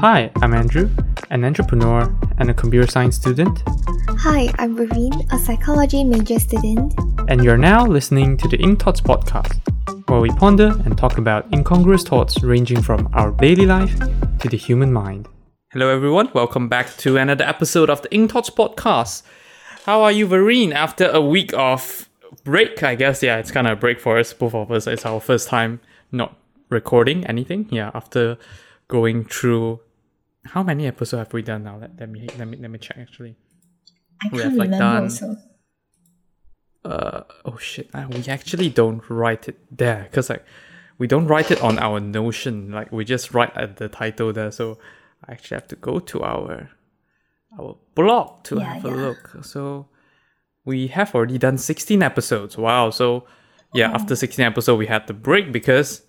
Hi, I'm Andrew, an entrepreneur and a computer science student, Hi, I'm Raveen, a psychology major student. and you're now listening to the Ink Thoughts podcast, where we ponder and talk about incongruous thoughts ranging from our daily life to the human mind. Hello, everyone. Welcome back to another episode of the Ink Thoughts podcast. How are you, Vareen? After a week of break, I guess, yeah, it's kind of a break for us, both of us. It's our first time not recording anything. Yeah, after going through how many episodes have we done now? Let, let me let me let me check actually. I We can't have, like, remember done- also. uh oh shit uh, we actually don't write it there because like we don't write it on our notion like we just write at the title there so i actually have to go to our our blog to Yeah, have a yeah. look so we have already done 16 episodes wow so yeah after 16 episodes we had to break because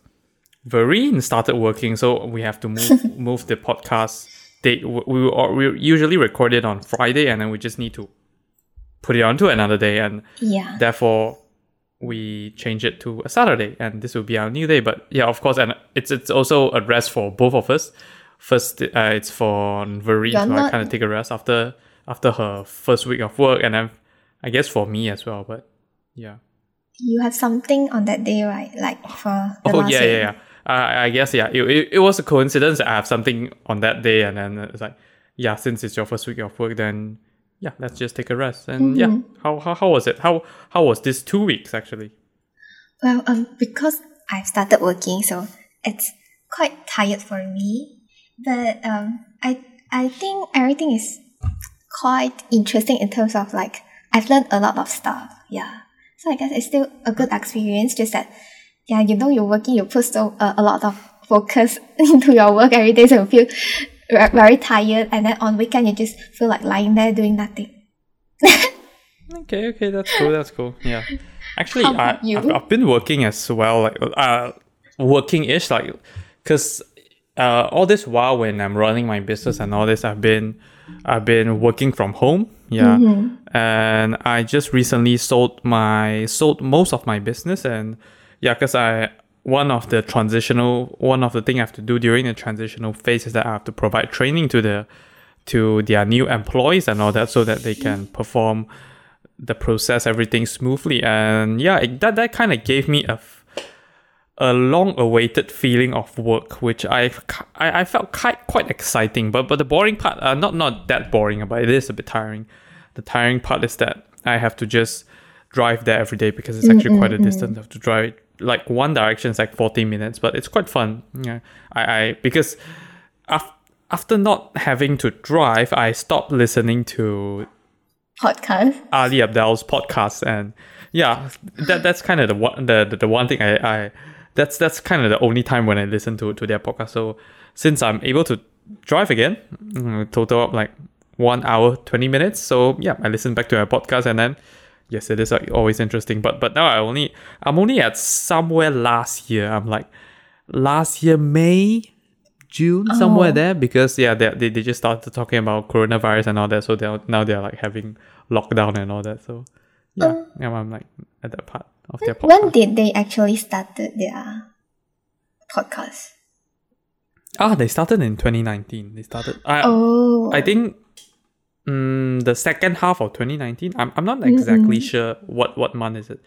Vareen started working so we have to move move the podcast date we, we, we usually record it on friday and then we just need to put it onto another day and Yeah. therefore we change it to a Saturday, and this will be our new day. But yeah, of course, and it's it's also a rest for both of us. First, uh, it's for Vereen to not- kind of take a rest after after her first week of work, and then I guess for me as well. But yeah. You have something on that day, right? Like for the oh yeah, yeah, yeah. I I guess yeah. It, it, it was a coincidence that I have something on that day, and then it's like yeah, since it's your first week of work, then yeah, let's just take a rest. And yeah, Mm-hmm. how, how how was it? How how was this two weeks actually? Well, um, because I've started working, so it's quite tired for me. But um, I I think everything is quite interesting in terms of like I've learned a lot of stuff. Yeah, so I guess it's still a good experience. Just that, yeah, you know, you're working, you put so uh, a lot of focus into your work every day, so you feel ve- very tired, and then on weekend you just feel like lying there doing nothing. Okay, okay, that's cool. That's cool. Yeah, actually, I, I've, I've been working as well, like uh, working ish, like because uh, all this while when I'm running my business and all this, I've been I've been working from home. Yeah, Mm-hmm. and I just recently sold my sold most of my business, and yeah, because I one of the transitional one of the thing I have to do during the transitional phase is that I have to provide training to the to their new employees and all that so that they can perform the process everything smoothly. And yeah it, that that kind of gave me a a long awaited feeling of work which I, I I felt quite quite exciting. But but the boring part uh, not not that boring but it is a bit tiring. The tiring part is that I have to just drive there every day because it's actually quite a distance. I have to drive like one direction is like 40 minutes but it's quite fun yeah I, I because af- after not having to drive I stopped listening to Podcast. Ali Abdaal's podcast, and yeah, that that's kind of the one the, the, the one thing I, I that's that's kind of the only time when I listen to to their podcast. So since I'm able to drive again, mm, total up like one hour twenty minutes. So yeah, I listen back to their podcast, and then yes, it is like always interesting. But but now I only I'm only at somewhere last year. I'm like last year May. June somewhere Oh. there because yeah they, they, they just started talking about coronavirus and all that so they're now they're like having lockdown and all that so yeah, yeah I'm like at that part of their podcast. When did they actually started their podcast? ah, they started in 2019. They started. I Oh, I think um, the second half of 2019. I'm, I'm not exactly sure what what month is it,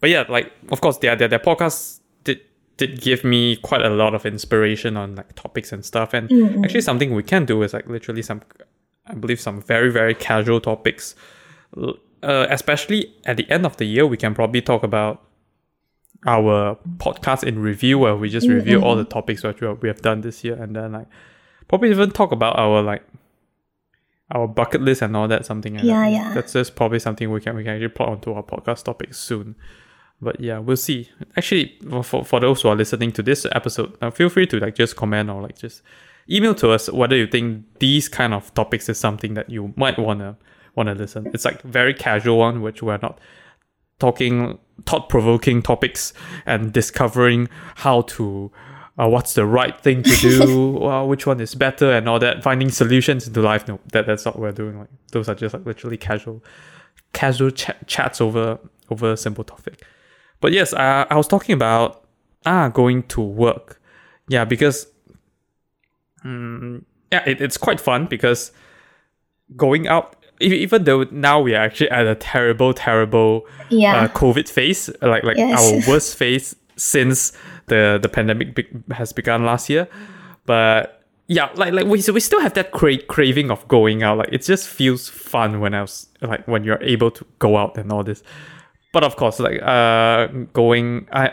but yeah, like of course their their, their podcast did did give me quite a lot of inspiration on like topics and stuff. And actually, something we can do is like literally some, I believe some very very casual topics. Uh, especially at the end of the year, we can probably talk about our podcast in review where we just review all the topics have- we have done this year and then like probably even talk about our like our bucket list and all that something like Yeah, that. yeah. that's just probably something we can we can actually plot onto our podcast topics soon but yeah we'll see actually for- for, those who are listening to this episode uh, feel free to like just comment or like just email to us whether you think these kind of topics is something that you might wanna wanna listen it's like very casual one which we're not talking thought provoking topics and discovering how to uh, what's the right thing to do, uh, which one is better, and all that. Finding solutions into life. No, that that's not what we're doing. Like those are just like literally casual, casual ch- chats over over a simple topic. But yes, uh, I was talking about ah going to work. Yeah, because mm, yeah, it, it's quite fun because going out, even though now we are actually at a terrible, terrible Yeah. uh, COVID phase, like like Yes. our worst phase since the the pandemic be- has begun last year. But yeah, like like we we still have that cra- craving of going out. Like it just feels fun when I was like when you're able to go out and all this. But of course, like uh, going I.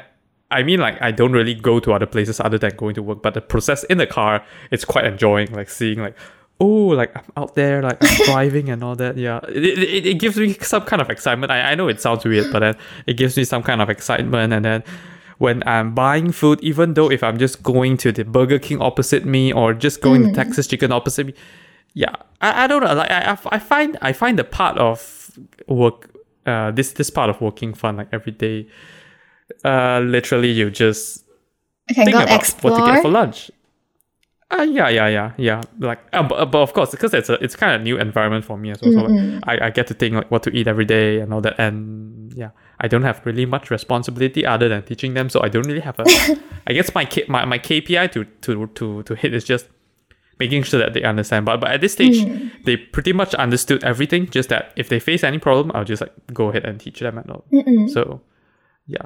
I mean, like I don't really go to other places other than going to work, but the process in the car, it's quite enjoying. Like seeing, like, oh, like I'm out there, like I'm driving and all that. Yeah, it, it, it gives me some kind of excitement. I, I know it sounds weird, but then it gives me some kind of excitement. And then when I'm buying food, even though if I'm just going to the Burger King opposite me or just going to Texas Chicken opposite me, yeah, I, I don't know. Like I, I find I find the part of work, uh, this this part of working fun like every day. Uh, literally, you just can think about explore. what to get for lunch. Uh, yeah, yeah, yeah, yeah. Like, uh, but, but of course, because it's a it's kind of new environment for me as well. So like, I, I get to think like what to eat every day and all that. And yeah, I don't have really much responsibility other than teaching them. So I don't really have a. I guess my K, my my KPI to to to to hit is just making sure that they understand. But but at this stage, mm. they pretty much understood everything. Just that if they face any problem, I'll just like go ahead and teach them and all. So yeah.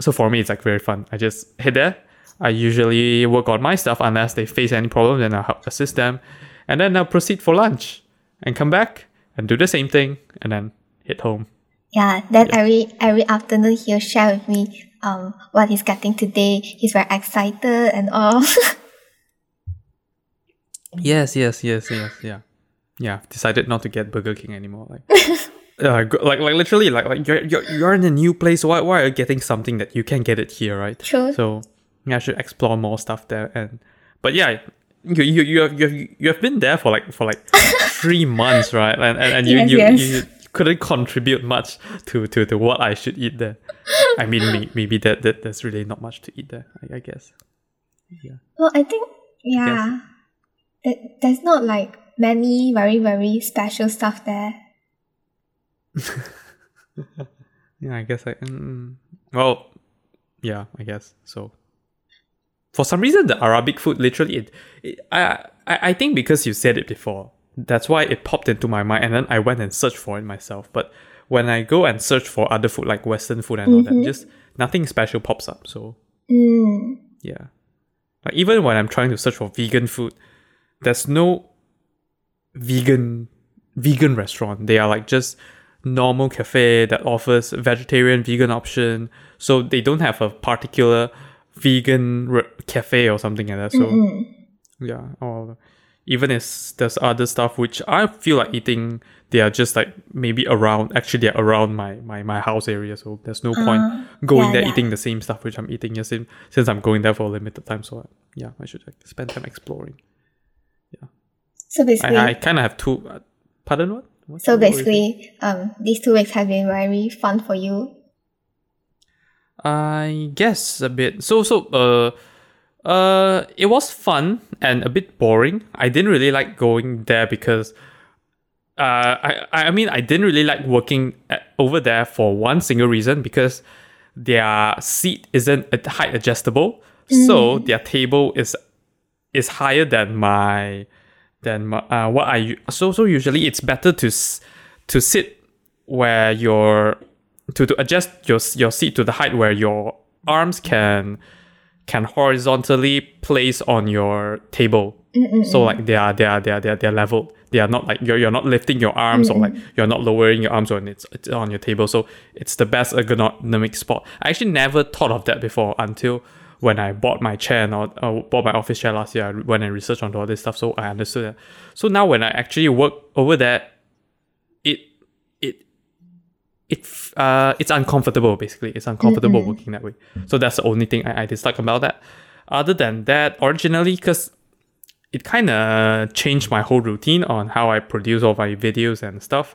So for me, it's like very fun. I just hit there. I usually work on my stuff unless they face any problem, then I'll help assist them, and then I'll proceed for lunch and come back and do the same thing and then hit home. Yeah, then every every afternoon he'll share with me um what he's getting today. He's very excited and all. Yes, yes, yes, yes, yeah, yeah. I've decided not to get Burger King anymore. Like, uh, like, like literally, like, like you're, you're you're in a new place. Why, why are you getting something that you can't get it here, right? True. So yeah, I should explore more stuff there. And but yeah, you you you have you have, you have been there for like for like three months, right? And and, and you, Yes, you, yes. you couldn't contribute much to, to, to what I should eat there. I mean, may, maybe that, that there's really not much to eat there. I, I guess. Yeah. Well, I think yeah, that there's not like many very very special stuff there. Yeah, I guess I. Mm, well, yeah, I guess so. For some reason, the Arabic food literally, it, it, I, I, I think because you said it before, that's why it popped into my mind, and then I went and searched for it myself. But when I go and search for other food like Western food and all that, just nothing special pops up. So Mm. yeah, like even when I'm trying to search for vegan food, there's no vegan vegan restaurant. They are like just normal cafe that offers vegetarian vegan option. So they don't have a particular vegan re- cafe or something like that. So yeah, or even if there's other stuff which I feel like eating, they are just like maybe around. Actually, they're around my my, my house area. So there's no point going yeah, there yeah. eating the same stuff which I'm eating. In, since I'm going there for a limited time. So yeah, I should like, spend time exploring. Yeah. So basically, I, I kind of have two. Uh, pardon what? what? so what were you saying? basically, um, these two weeks have been very fun for you. I guess a bit. So so uh uh it was fun and a bit boring. I didn't really like going there because uh I I mean I didn't really like working at, over there for one single reason because their seat isn't height adjustable. So their table is is higher than my than my, uh, what I so so usually it's better to to sit where your to, to adjust your your seat to the height where your arms can can horizontally place on your table. So like they are they are they are they are, they are leveled. They are not like you're, you're not lifting your arms or like you're not lowering your arms when it's, it's on your table. So it's the best ergonomic spot. I actually never thought of that before until when I bought my chair and all, uh, bought my office chair last year. I went and researched on all this stuff, so I understood that. So now when I actually work over there, it uh it's uncomfortable basically. It's uncomfortable working that way. So that's the only thing I, I dislike about that. Other than that originally because it kind of changed my whole routine on how I produce all my videos and stuff.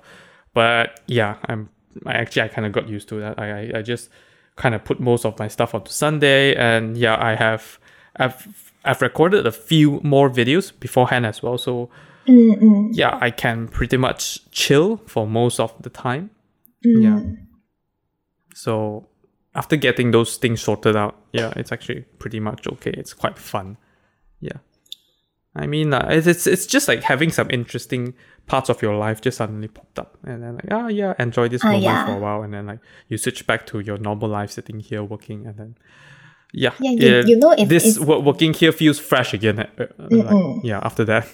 But yeah I'm I actually I kind of got used to that. I, I, I just kind of put most of my stuff onto Sunday. And yeah I have I've I've recorded a few more videos beforehand as well. So yeah I can pretty much chill for most of the time yeah. So after getting those things sorted out, yeah, it's actually pretty much okay. It's quite fun. Yeah. I mean, uh, it's, it's it's just like having some interesting parts of your life just suddenly popped up, and then like, oh yeah, enjoy this Ah, moment yeah. for a while, and then like you switch back to your normal life, sitting here working, and then yeah, Yeah, you- it- you know it- this working here feels fresh again. uh, uh, like, yeah, after that,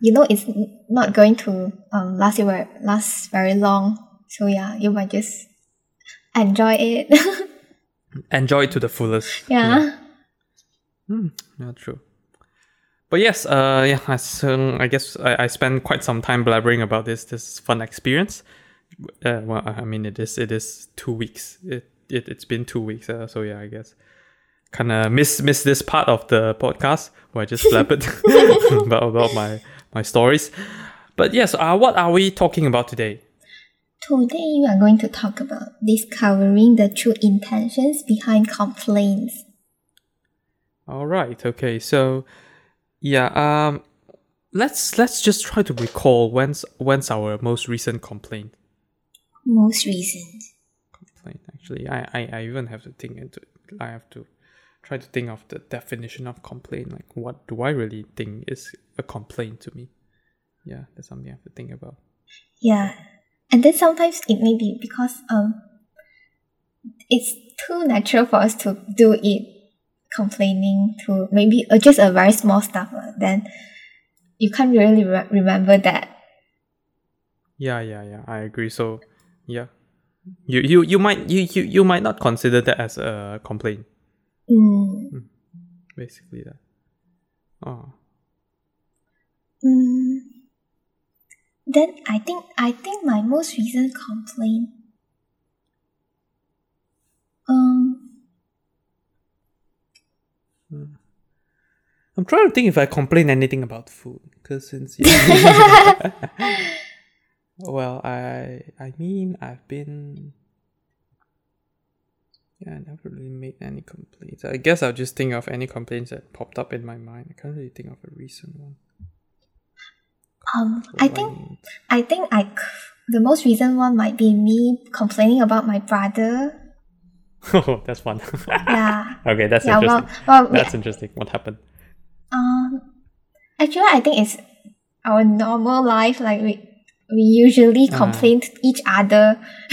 You know it's not going to um last you very last very long. So yeah, you might just enjoy it. enjoy it to the fullest. yeah. Yeah, true. But yes, uh, yeah, I, so I guess I, I spent quite some time blabbering about this this fun experience. Uh, well, I mean, it is it is two weeks. It it it's been two weeks. Uh, so yeah, I guess kind of miss miss this part of the podcast where I just blabbered about about my my stories. But yes, uh, what are we talking about today? Today we are going to talk about discovering the true intentions behind complaints. All right. Okay. So, yeah. Um, let's let's just try to recall when's when's our most recent complaint. Most recent. Complaint. Actually, I, I I even have to think into. It. I have to try to think of the definition of complaint. Like, what do I really think is a complaint to me? Yeah, that's something I have to think about. Yeah. And then sometimes it may be because um it's too natural for us to do it complaining to maybe uh, just a very small stuff uh, then you can't really re- remember that Yeah, yeah, yeah. I agree. So, yeah, you you you might you you, you might not consider that as a complaint. mm, Basically, that. Oh. mm. Then i think i think my most recent complaint um I'm trying to think if I complain anything about food, because since yeah. well, I I mean I've been yeah, I never really made any complaints. I guess I'll just think of any complaints that popped up in my mind. I can't really think of a recent one. Um i think I think I the most recent one might be me complaining about my brother. oh, that's fun. Yeah. okay, that's yeah. Well, interesting. well, That's interesting. What happened? um, actually, I think it's our normal life. Like we we usually Ah. complain to each other.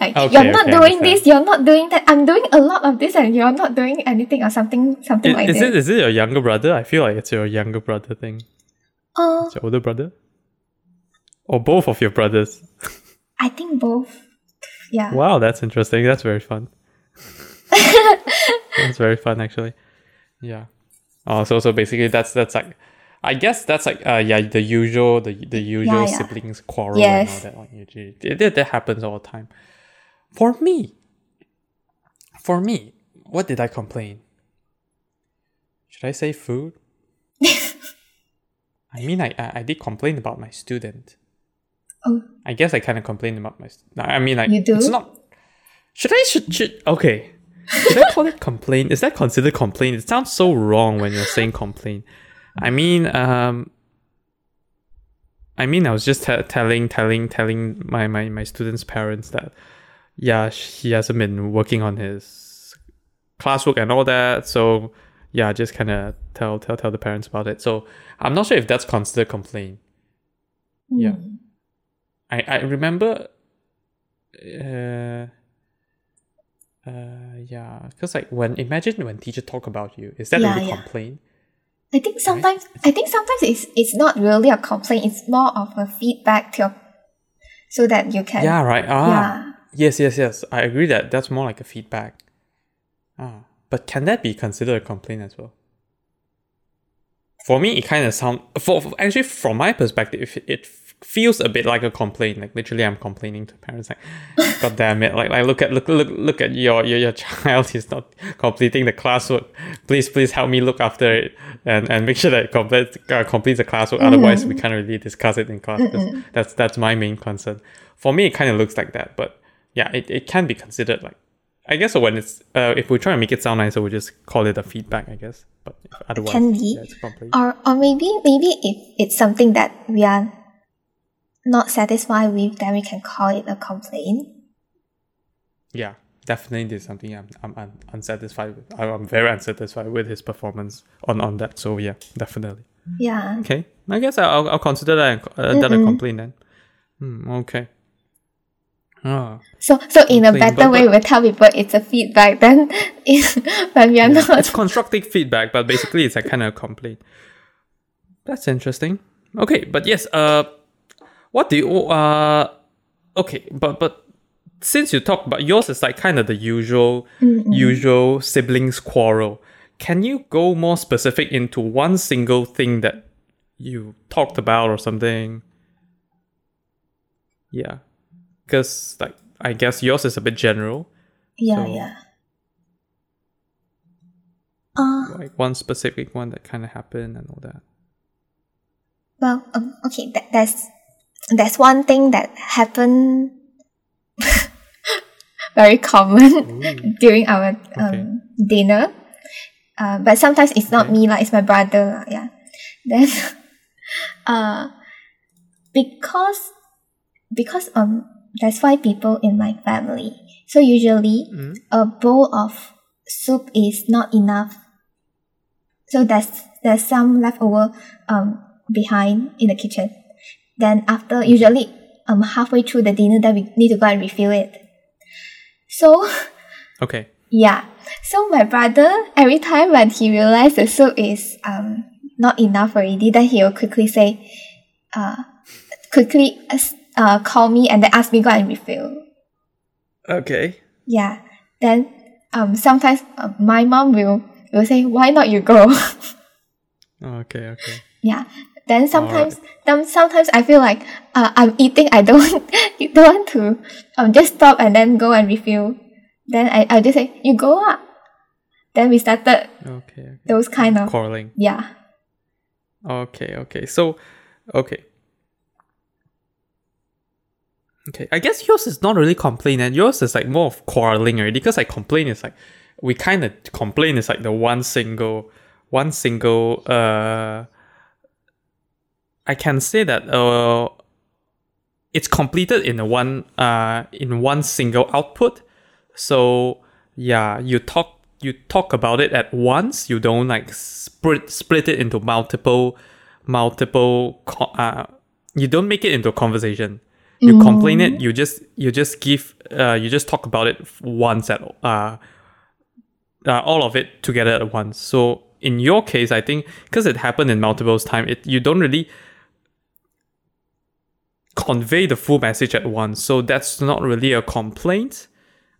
like Okay, you're not okay, doing this, you're not doing that. I'm doing a lot of this, and you're not doing anything or something, something Is, like is that. it is it your younger brother? I feel like it's your younger brother thing. Uh, your older brother, or both of your brothers. I think both. Yeah. Wow, that's interesting. That's very fun. that's very fun, actually. Yeah. Oh, so so basically, that's that's like, I guess that's like uh yeah the usual the the usual yeah. siblings quarrel Yes. and all that. Like that, that that happens all the time. For me, for me, what did I complain? Should I say food? I mean, I I, I did complain about my student. Oh. I guess I kind of complained about my. st- I mean, like You do? it's not. Should I should should okay? Should I call it complaint? Is that considered complaint? It sounds so wrong when you're saying complaint. I mean, um, I mean, I was just te- telling, telling, telling my, my my students' parents that, yeah, he hasn't been working on his classwork and all that. So yeah, just kind of tell tell tell the parents about it. So I'm not sure if that's considered complaint. Yeah. Mm. I I remember. Uh, uh, yeah, because like when imagine when teacher talk about you, is that Yeah, really yeah. complaint? I think sometimes I think sometimes it's it's not really a complaint. It's more of a feedback to your, so that you can Yeah, right. Ah, yeah yes, yes, yes. I agree that that's more like a feedback. Ah, but can that be considered a complaint as well? For me, it kind of sound for, for- actually from my perspective, it, it feels a bit like a complaint. Like literally, I'm complaining to parents. Like, God damn it! Like, like look at look look look at your your, your child. He's not completing the classwork. Please please help me look after it and, and make sure that it completes uh, completes the classwork. Otherwise, we can't really discuss it in class. That's, that's that's my main concern. For me, it kind of looks like that, but yeah, it, it can be considered like. I guess when it's uh, if we try to make it sound nicer, we just call it a feedback. I guess, but if otherwise, can be. yeah, a or or maybe maybe if it's something that we are not satisfied with, then we can call it a complaint. Yeah, definitely there's something I'm, I'm, un unsatisfied with. I'm I'm very unsatisfied with his performance on, on that. So yeah, definitely. Yeah. Okay, I guess I'll I'll consider that uh, that a complaint then. Hmm, okay. So so in a better way, we tell people it's a feedback. Then when we are it's not. constructive feedback, but basically it's a kind of complaint. That's interesting. Okay, but yes, uh, what do you uh, okay, but but since you talk about yours is like kind of the usual usual siblings quarrel. Can you go more specific into one single thing that you talked about or something? Yeah, because like I guess yours is a bit general. Yeah, So- yeah. Uh, like one specific one that kind of happened and all that. well, um, okay. That, there's there's one thing that happened very common during our um, Okay. dinner. Uh, but sometimes it's not Okay. me, like it's my brother. Yeah. Then, uh, because because um there's five people in my family, so usually Mm. a bowl of soup is not enough. So there's there's some leftover um behind in the kitchen. Then after usually um halfway through the dinner, then we need to go and refill it. So Okay. yeah, so my brother every time when he realized the soup is um not enough already, then he will quickly say, uh, quickly uh call me and then ask me go and refill. Okay. Yeah. Then um sometimes uh, my mom will will say, "Why not you go?" Okay. Okay. yeah. Then sometimes then sometimes I feel like uh, I'm eating. I don't you don't want to um just stop and then go and refill. Then I I just say you go up. Then we started Okay. okay. those kind of Quarreling. yeah Okay. Okay. So, okay. Okay. I guess yours is not really complain, and yours is like more of quarreling already. Because like complain is like we kind of complain is like the one single, one single. Uh, I can say that uh, it's completed in one uh in one single output. So yeah, you talk you talk about it at once. You don't like split split it into multiple multiple. Uh, you don't make it into a conversation. You complain it. You just you just give uh you just talk about it once at uh, uh all of it together at once. So in your case, I think because it happened in multiple times, it you don't really convey the full message at once. So that's not really a complaint.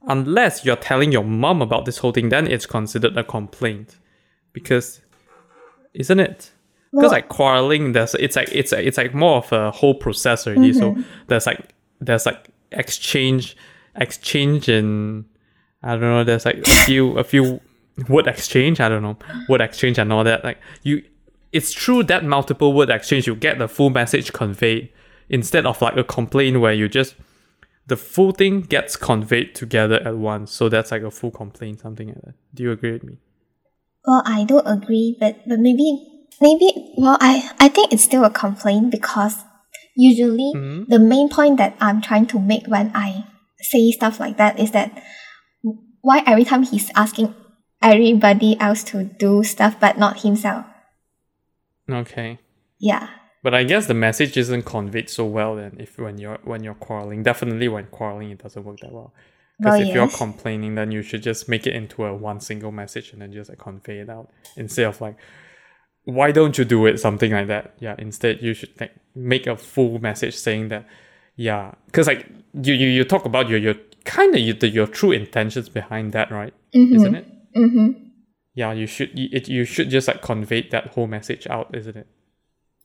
Unless you're telling your mom about this whole thing, then it's considered a complaint. Because isn't it? Because Well- like quarreling, there's it's like it's like, it's like more of a whole process already. So mm-hmm. there's like there's like exchange exchange in I don't know, there's like a few a few word exchange, I don't know, word exchange and all that. Like you it's through that multiple word exchange you get the full message conveyed instead of like a complaint where you just the full thing gets conveyed together at once. So that's like a full complaint, something like that. Do you agree with me? Well, I don't agree, but but maybe maybe well, I I think it's still a complaint because usually Mhm. the main point that I'm trying to make when I say stuff like that is that why every time he's asking everybody else to do stuff but not himself. Okay. Yeah. But I guess the message isn't conveyed so well then if when you're when you're quarreling. Definitely when quarreling it doesn't work that well. Because Well, if you're complaining then you should just make it into a one single message and then just like convey it out. Instead of like why don't you do it? Something like that. Yeah. Instead you should like make a full message saying that yeah. Because like you, you you talk about your your kind of your, your true intentions behind that, right? Isn't it? Mm-hmm. Yeah, you should you, it, you should just like convey that whole message out, isn't it?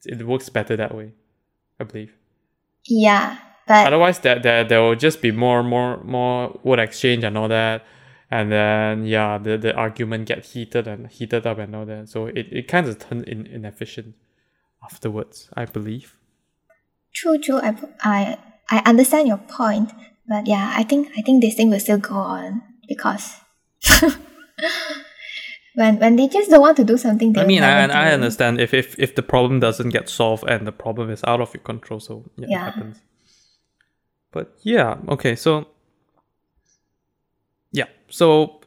It works better that way, I believe. Yeah. But Otherwise, there there there will just be more more more word exchange and all that, and then yeah, the, the argument get heated and heated up and all that. So it, it kind of turn in, inefficient afterwards, I believe. true, true. I, I I understand your point, but yeah, I think I think this thing will still go on because when when they just don't want to do something, they I mean, will I, never I understand if, if if the problem doesn't get solved and the problem is out of your control, so yeah, Yeah. it happens. But yeah, okay, so yeah, so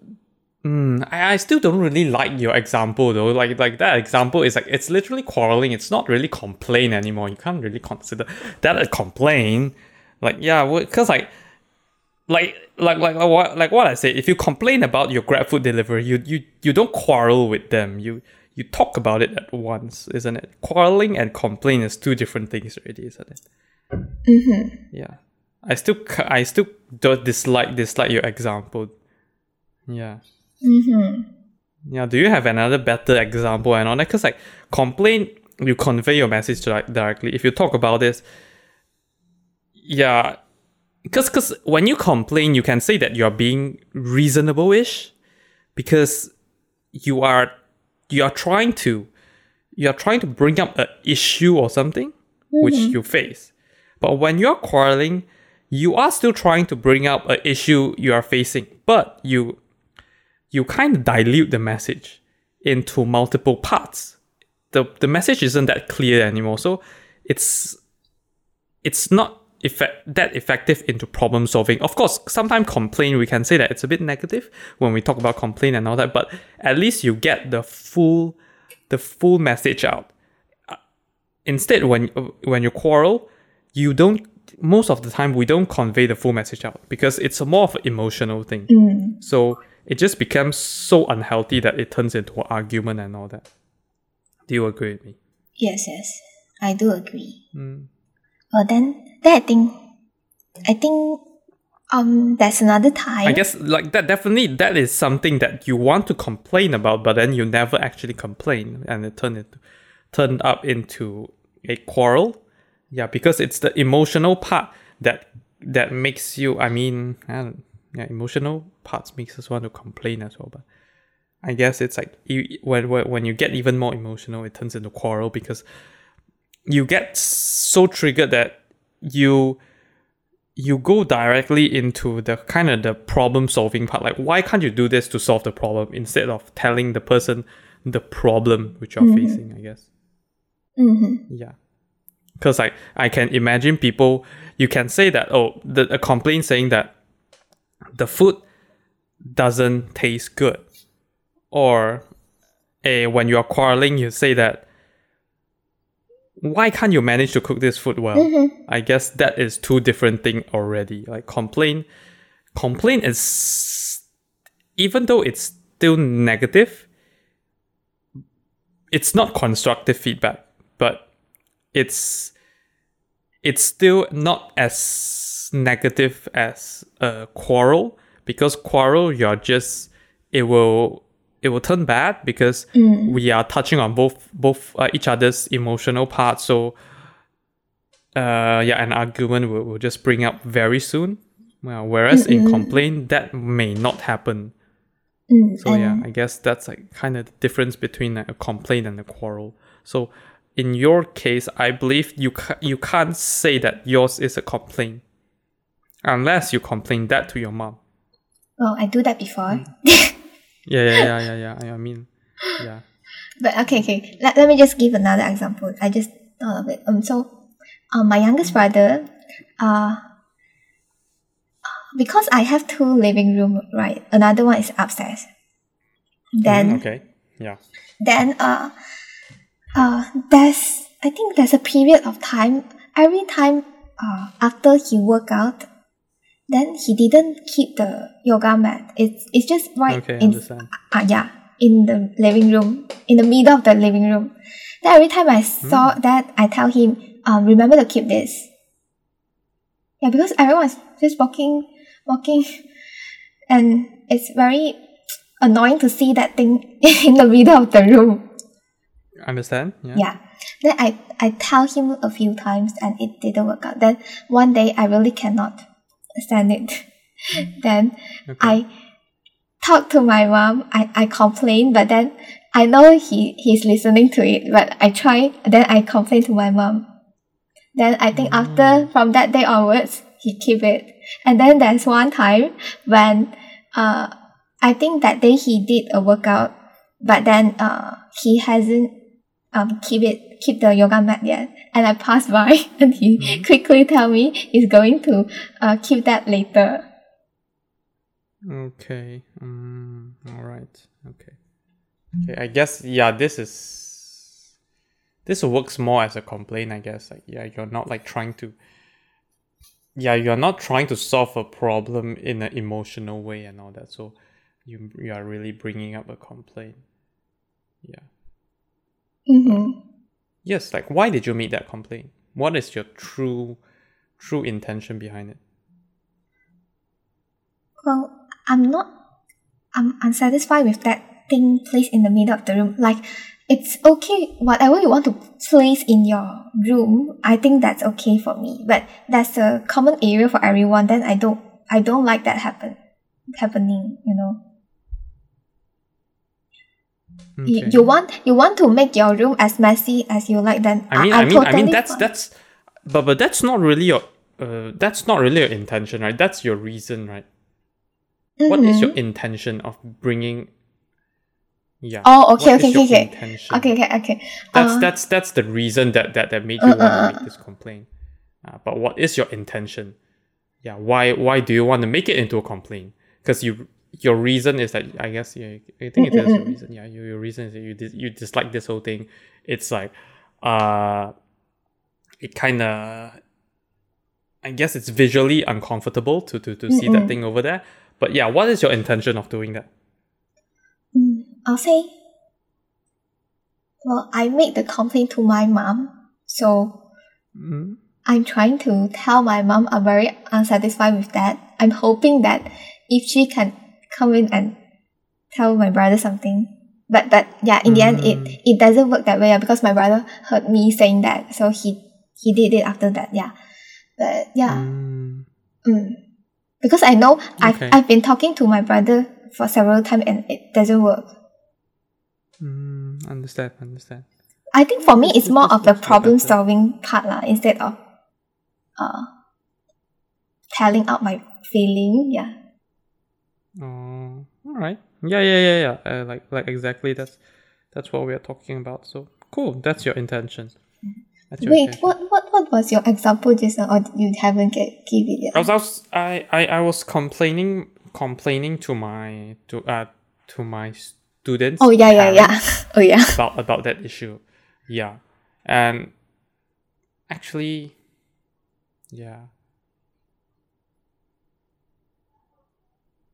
Mm, I, I still don't really like your example though. Like like that example is like it's literally quarreling. It's not really complain anymore. You can't really consider that a complaint. Like yeah, because like like like like like what like what I say. If you complain about your Grab food delivery, you you you don't quarrel with them. You you talk about it at once, isn't it? Quarreling and complain is two different things already, isn't it? Mm-hmm. Yeah. I still I still don't dislike dislike your example. Yeah. Mm-hmm. Yeah, do you have another better example and all that? Because like complain, you convey your message like directly. If you talk about this, yeah, because because when you complain, you can say that you are being reasonable-ish, because you are you are trying to you are trying to bring up a issue or something which you face. But when you're quarreling, you are still trying to bring up an issue you are facing, but you you kind of dilute the message into multiple parts. The the message isn't that clear anymore. So it's it's not effect, that effective into problem solving. Of course, sometimes complain we can say that it's a bit negative when we talk about complain and all that, but at least you get the full the full message out. Uh, Instead, when when you quarrel, you don't. Most of the time, we don't convey the full message out because it's a more of an emotional thing. Mm. So it just becomes so unhealthy that it turns into an argument and all that. Do you agree with me? Yes, yes. I do agree. Mm. Well then then I think I think um that's another time. I guess like that definitely that is something that you want to complain about, but then you never actually complain, and it turned into turned up into a quarrel. Yeah, because it's the emotional part that that makes you. I mean, I don't, yeah, emotional parts makes us want to complain as well. But I guess it's like you, when when when you get even more emotional, it turns into quarrel because you get so triggered that you you go directly into the kind of the problem solving part like why can't you do this to solve the problem instead of telling the person the problem which you're facing i guess mm-hmm. yeah because like i can imagine people you can say that oh the a complaint saying that the food doesn't taste good. Or a when you are quarreling you say that why can't you manage to cook this food well? Mm-hmm. i guess that is two different thing already. Like complain complain is even though it's still negative it's not constructive feedback but it's it's still not as negative as a quarrel because quarrel you're just it will it will turn bad because we are touching on both both uh, each other's emotional parts. So uh yeah an argument will, will just bring up very soon. Well, whereas in complaint that may not happen. Mm, so yeah, I guess that's like kind of the difference between like, a complaint and a quarrel. So in your case, I believe you ca- you can't say that yours is a complaint unless you complain that to your mom. Oh, I do that before. Yeah, yeah, yeah, yeah, yeah. I- mean, yeah. But okay, okay. Let, let me just give another example. I just thought of it. Um, so, um, my youngest brother, uh, because I have two living room, right? Another one is upstairs. Then, Mm, okay. Yeah. then, uh, uh, there's I think there's a period of time. Every time, uh, after he work out, then he didn't keep the yoga mat. It's it's just right Okay, in understand. uh, yeah, in the living room, in the middle of the living room. Then every time I saw that, I tell him, um, remember to keep this. Yeah, because everyone's just walking, walking, and it's very annoying to see that thing in the middle of the room. Understand? Yeah. Yeah. Then I, I tell him a few times and it didn't work out. Then one day I really cannot stand it. then Okay. I talk to my mom. I, I complain, but then I know he, he's listening to it, but I try, then I complain to my mom. Then I think after, from that day onwards, he keep it. And then there's one time when, uh, I think that day he did a workout, but then, uh, he hasn't, um, keep it, keep the yoga mat yet. And I passed by and he quickly tell me he's going to, uh, keep that later. Okay. Um, All right. Okay. Okay. I guess yeah. This is this works more as a complaint. I guess like yeah, you're not like trying to. Yeah, you're not trying to solve a problem in an emotional way and all that. So, you you are really bringing up a complaint. Yeah. Mm-hmm. Yes. Like, why did you make that complaint? What is your true, true intention behind it? Well, I'm not. I'm unsatisfied with that thing placed in the middle of the room. Like, it's okay. Whatever you want to place in your room, I think that's okay for me. But that's a common area for everyone. Then I don't. I don't like that happen, happening. You know. You, Okay. you want you want to make your room as messy as you like. Then I mean, I, I mean, I mean, that's fine. that's, but but that's not really your, uh, that's not really your intention, right? That's your reason, right? What is your intention of bringing? Yeah. Oh, okay, okay, okay, okay. intention? Okay, okay, okay. That's Uh, that's that's the reason that that that made you Uh, want uh, to uh. make this complaint. Uh, but what is your intention? Yeah. Why why do you want to make it into a complaint? Because you your reason is that I guess yeah, I think it is your reason. Yeah, your, your reason is that you dis- you dislike this whole thing. It's like uh, it kind of I guess it's visually uncomfortable to to to see that thing over there. But yeah, what is your intention of doing that? Mm, I'll say, well, I made the complaint to my mom, so Mm, I'm trying to tell my mom I'm very unsatisfied with that. I'm hoping that if she can come in and tell my brother something. But but yeah, in the end Mm. it, it doesn't work that way because my brother heard me saying that, so he he did it after that, yeah. But yeah. mm, Mm. Because I know I've, I've been talking to my brother for several times and it doesn't work. mm, understand, understand. I think for me, it's more of the problem solving part lah, instead of uh, telling out my feeling. Yeah. Oh, all right. Yeah, yeah, yeah, yeah. Uh, like, like exactly. That's that's what we are talking about. So cool. That's your intention. That's your Wait, intention. what, what what was your example just now, or you haven't get give it yet? I was, I was, I, I, I was complaining, complaining to my to uh to my students. Oh yeah, yeah, yeah. Oh yeah. About about that issue, yeah, and actually, yeah.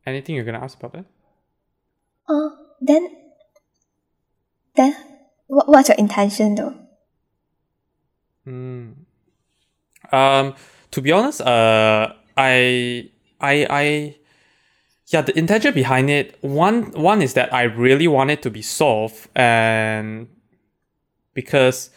Anything you're gonna ask about that? Oh, then, then, what what's your intention though? Hmm. Um, to be honest, uh, I, I, I, yeah, the intention behind it. One, one is that I really want it to be solved, and because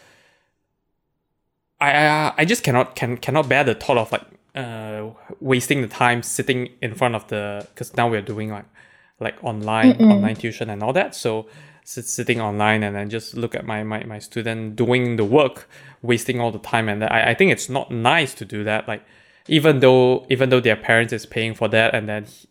I, I, I just cannot can cannot bear the thought of like uh wasting the time sitting in front of the because now we're doing like like online Mm-mm. online tuition and all that. So sitting online and then just look at my, my my student doing the work wasting all the time. And I, I think it's not nice to do that. Like even though even though their parents is paying for that and then he-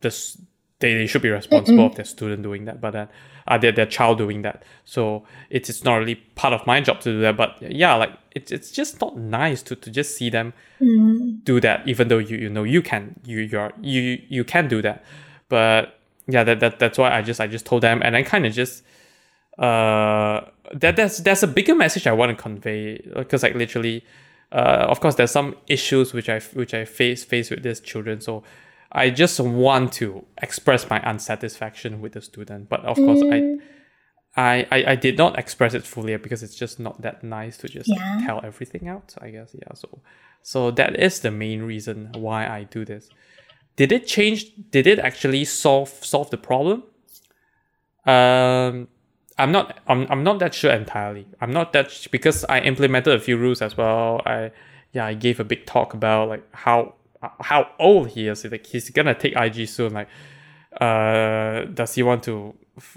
this they, they should be responsible of their student doing that. But then uh, their, their child doing that so it's, it's not really part of my job to do that but yeah like it's, it's just not nice to, to just see them Mm. do that even though you, you know you can you you're you you can do that but yeah that, that that's why i just i just told them and i kind of just uh that that's that's a bigger message i want to convey because like literally uh of course there's some issues which i which i face face with these children so i just want to express my unsatisfaction with the student but of course i I, I, I did not express it fully because it's just not that nice to just Yeah. tell everything out. I guess yeah. So so that is the main reason why I do this. Did it change? Did it actually solve solve the problem? Um, I'm not. I'm, I'm not that sure entirely. I'm not that sh- because I implemented a few rules as well. I yeah I gave a big talk about like how how old he is. Like he's gonna take IG soon. Like uh does he want to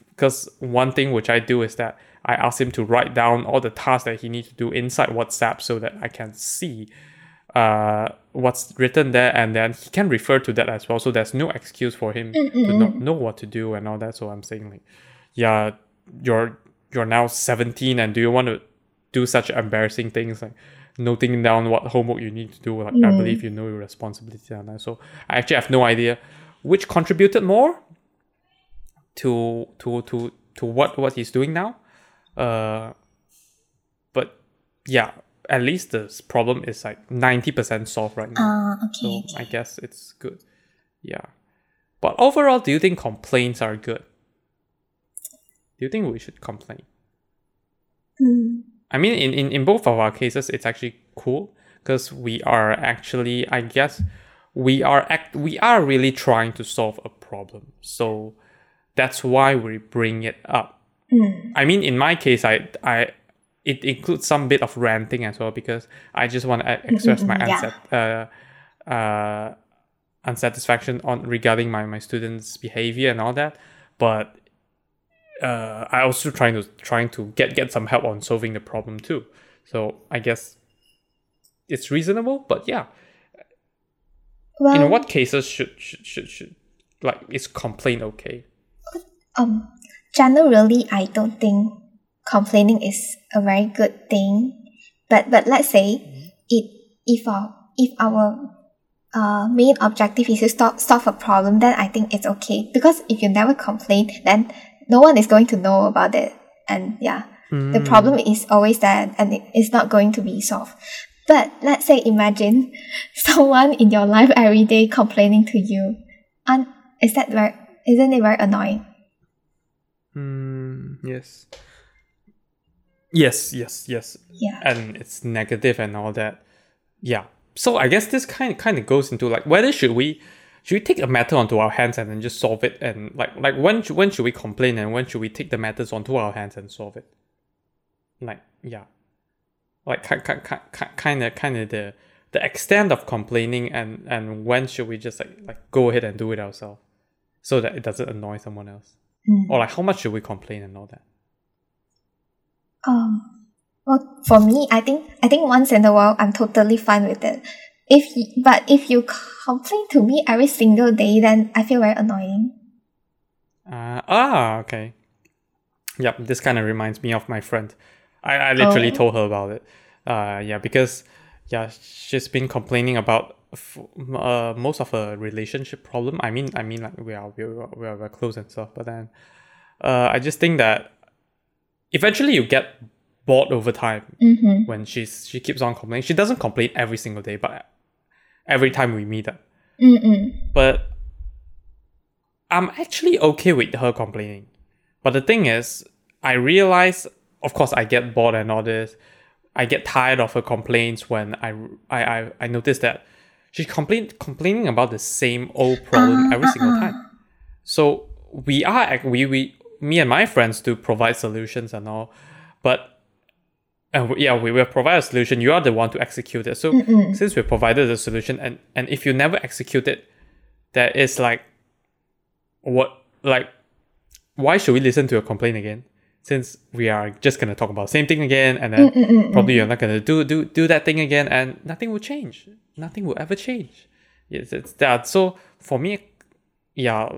because one thing which i do is that i ask him to write down all the tasks that he needs to do inside whatsapp so that i can see uh what's written there and then he can refer to that as well so there's no excuse for him to not know what to do and all that so i'm saying like yeah you're you're now 17 and do you want to do such embarrassing things like noting down what homework you need to do like i believe you know your responsibility on that so i actually have no idea which contributed more to to to to what what he's doing now. Uh, but yeah, at least the problem is like ninety percent solved right now. Ah, okay. so. I guess it's good. Yeah, but overall, do you think complaints are good? Do you think we should complain? Mm. I mean, in, in, in both of our cases, it's actually cool because we are actually, I guess, we are act we are really trying to solve a problem. So that's why we bring it up. Mm. I mean, in my case, I I it includes some bit of ranting as well because I just want to express my mm, yeah. unsat- uh, uh, unsatisfaction on regarding my my students' behavior and all that. But uh, I also trying to trying to get get some help on solving the problem too. So I guess it's reasonable, but yeah. Well, In what cases should should should, should like is complaint okay? um, generally, I don't think complaining is a very good thing. But but let's say it if our if our uh, main objective is to stop solve a problem, then I think it's okay. Because if you never complain, then no one is going to know about it. And yeah, the Hmm. problem is always there and it is not going to be solved. But let's say imagine someone in your life every day complaining to you. And is that very isn't it very annoying? Mm, yes. Yes, yes, yes. Yeah. And it's negative and all that. Yeah. So I guess this kind kind of goes into like whether should we should we take a matter onto our hands and then just solve it and like like when should, when should we complain and when should we take the matters onto our hands and solve it? Like yeah. Like kind of kind of the the extent of complaining and and when should we just like like go ahead and do it ourselves so that it doesn't annoy someone else Mm. or like how much should we complain and all that Um, well, for me, I think I think once in a while, I'm totally fine with it. If but if you complain to me every single day, then I feel very annoying. Uh, ah, okay. Yep, this kind of reminds me of my friend. I, I literally Oh. told her about it. Uh, yeah, because yeah, she's been complaining about f- uh, most of her relationship problem. I mean, I mean, like we are we are, we are very close and stuff. But then, uh, I just think that eventually you get bored over time Mm-hmm. when she's she keeps on complaining. She doesn't complain every single day, but every time we meet up. Mm-mm. But I'm actually okay with her complaining. But the thing is, I realize, of course, I get bored and all this. I get tired of her complaints when I I I, I notice that she's complain, complaining about the same old problem uh-huh, every single uh-huh. time. So we are we we me and my friends do provide solutions and all, but and we- yeah, we will provide a solution. You are the one to execute it. So since we provided the solution, and and if you never execute it, that is like what like why should we listen to a complaint again? Since we are just gonna talk about the same thing again, and then probably you're not gonna do do do that thing again, and nothing will change. Nothing will ever change. Yes, it's that. So for me, yeah,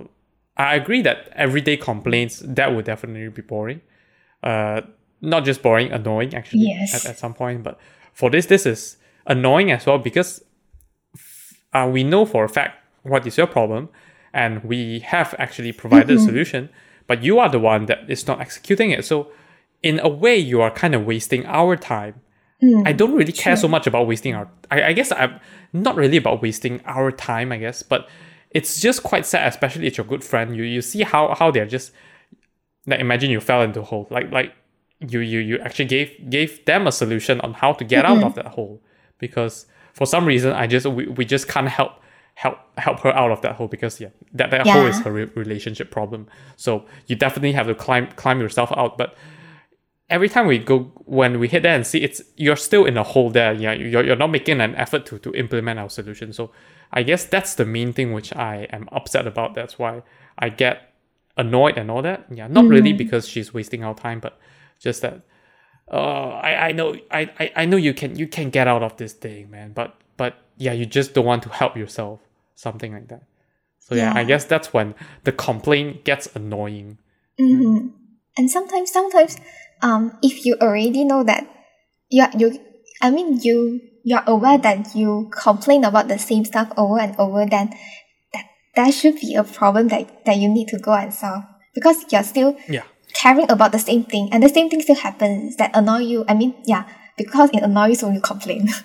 I agree that everyday complaints that would definitely be boring. Uh, not just boring, annoying actually Yes. at, at some point. But for this, this is annoying as well because uh, we know for a fact what is your problem, and we have actually provided a solution, but you are the one that is not executing it. So, in a way, you are kind of wasting our time. I don't really care so much about wasting our. I, I guess I'm not really about wasting our time. I guess, but it's just quite sad, especially it's your good friend. You you see how how they're just like imagine you fell into a hole. Like like you you you actually gave gave them a solution on how to get out of mm-hmm. that hole. Because for some reason I just we, we just can't help help help her out of that hole because yeah that, that hole is her re- relationship problem. So you definitely have to climb climb yourself out. But every time we go when we hit there and see it's you're still in a hole there. Yeah you're, you're not making an effort to to implement our solution. So i guess that's the main thing which i am upset about. That's why i get annoyed and all that. Yeah not really mm-hmm. because she's wasting our time but just that uh i i know I, I i know you can you can get out of this thing man but but yeah you just don't want to help yourself something like that so yeah, i guess that's when the complaint gets annoying Mm-hmm. And sometimes, sometimes, um, if you already know that you are, you, I mean, you you're aware that you complain about the same stuff over and over, then that that should be a problem that that you need to go and solve. because you're still Yeah. Caring about the same thing and the same thing still happens that annoy you. I mean, yeah, because it annoys you when you complain.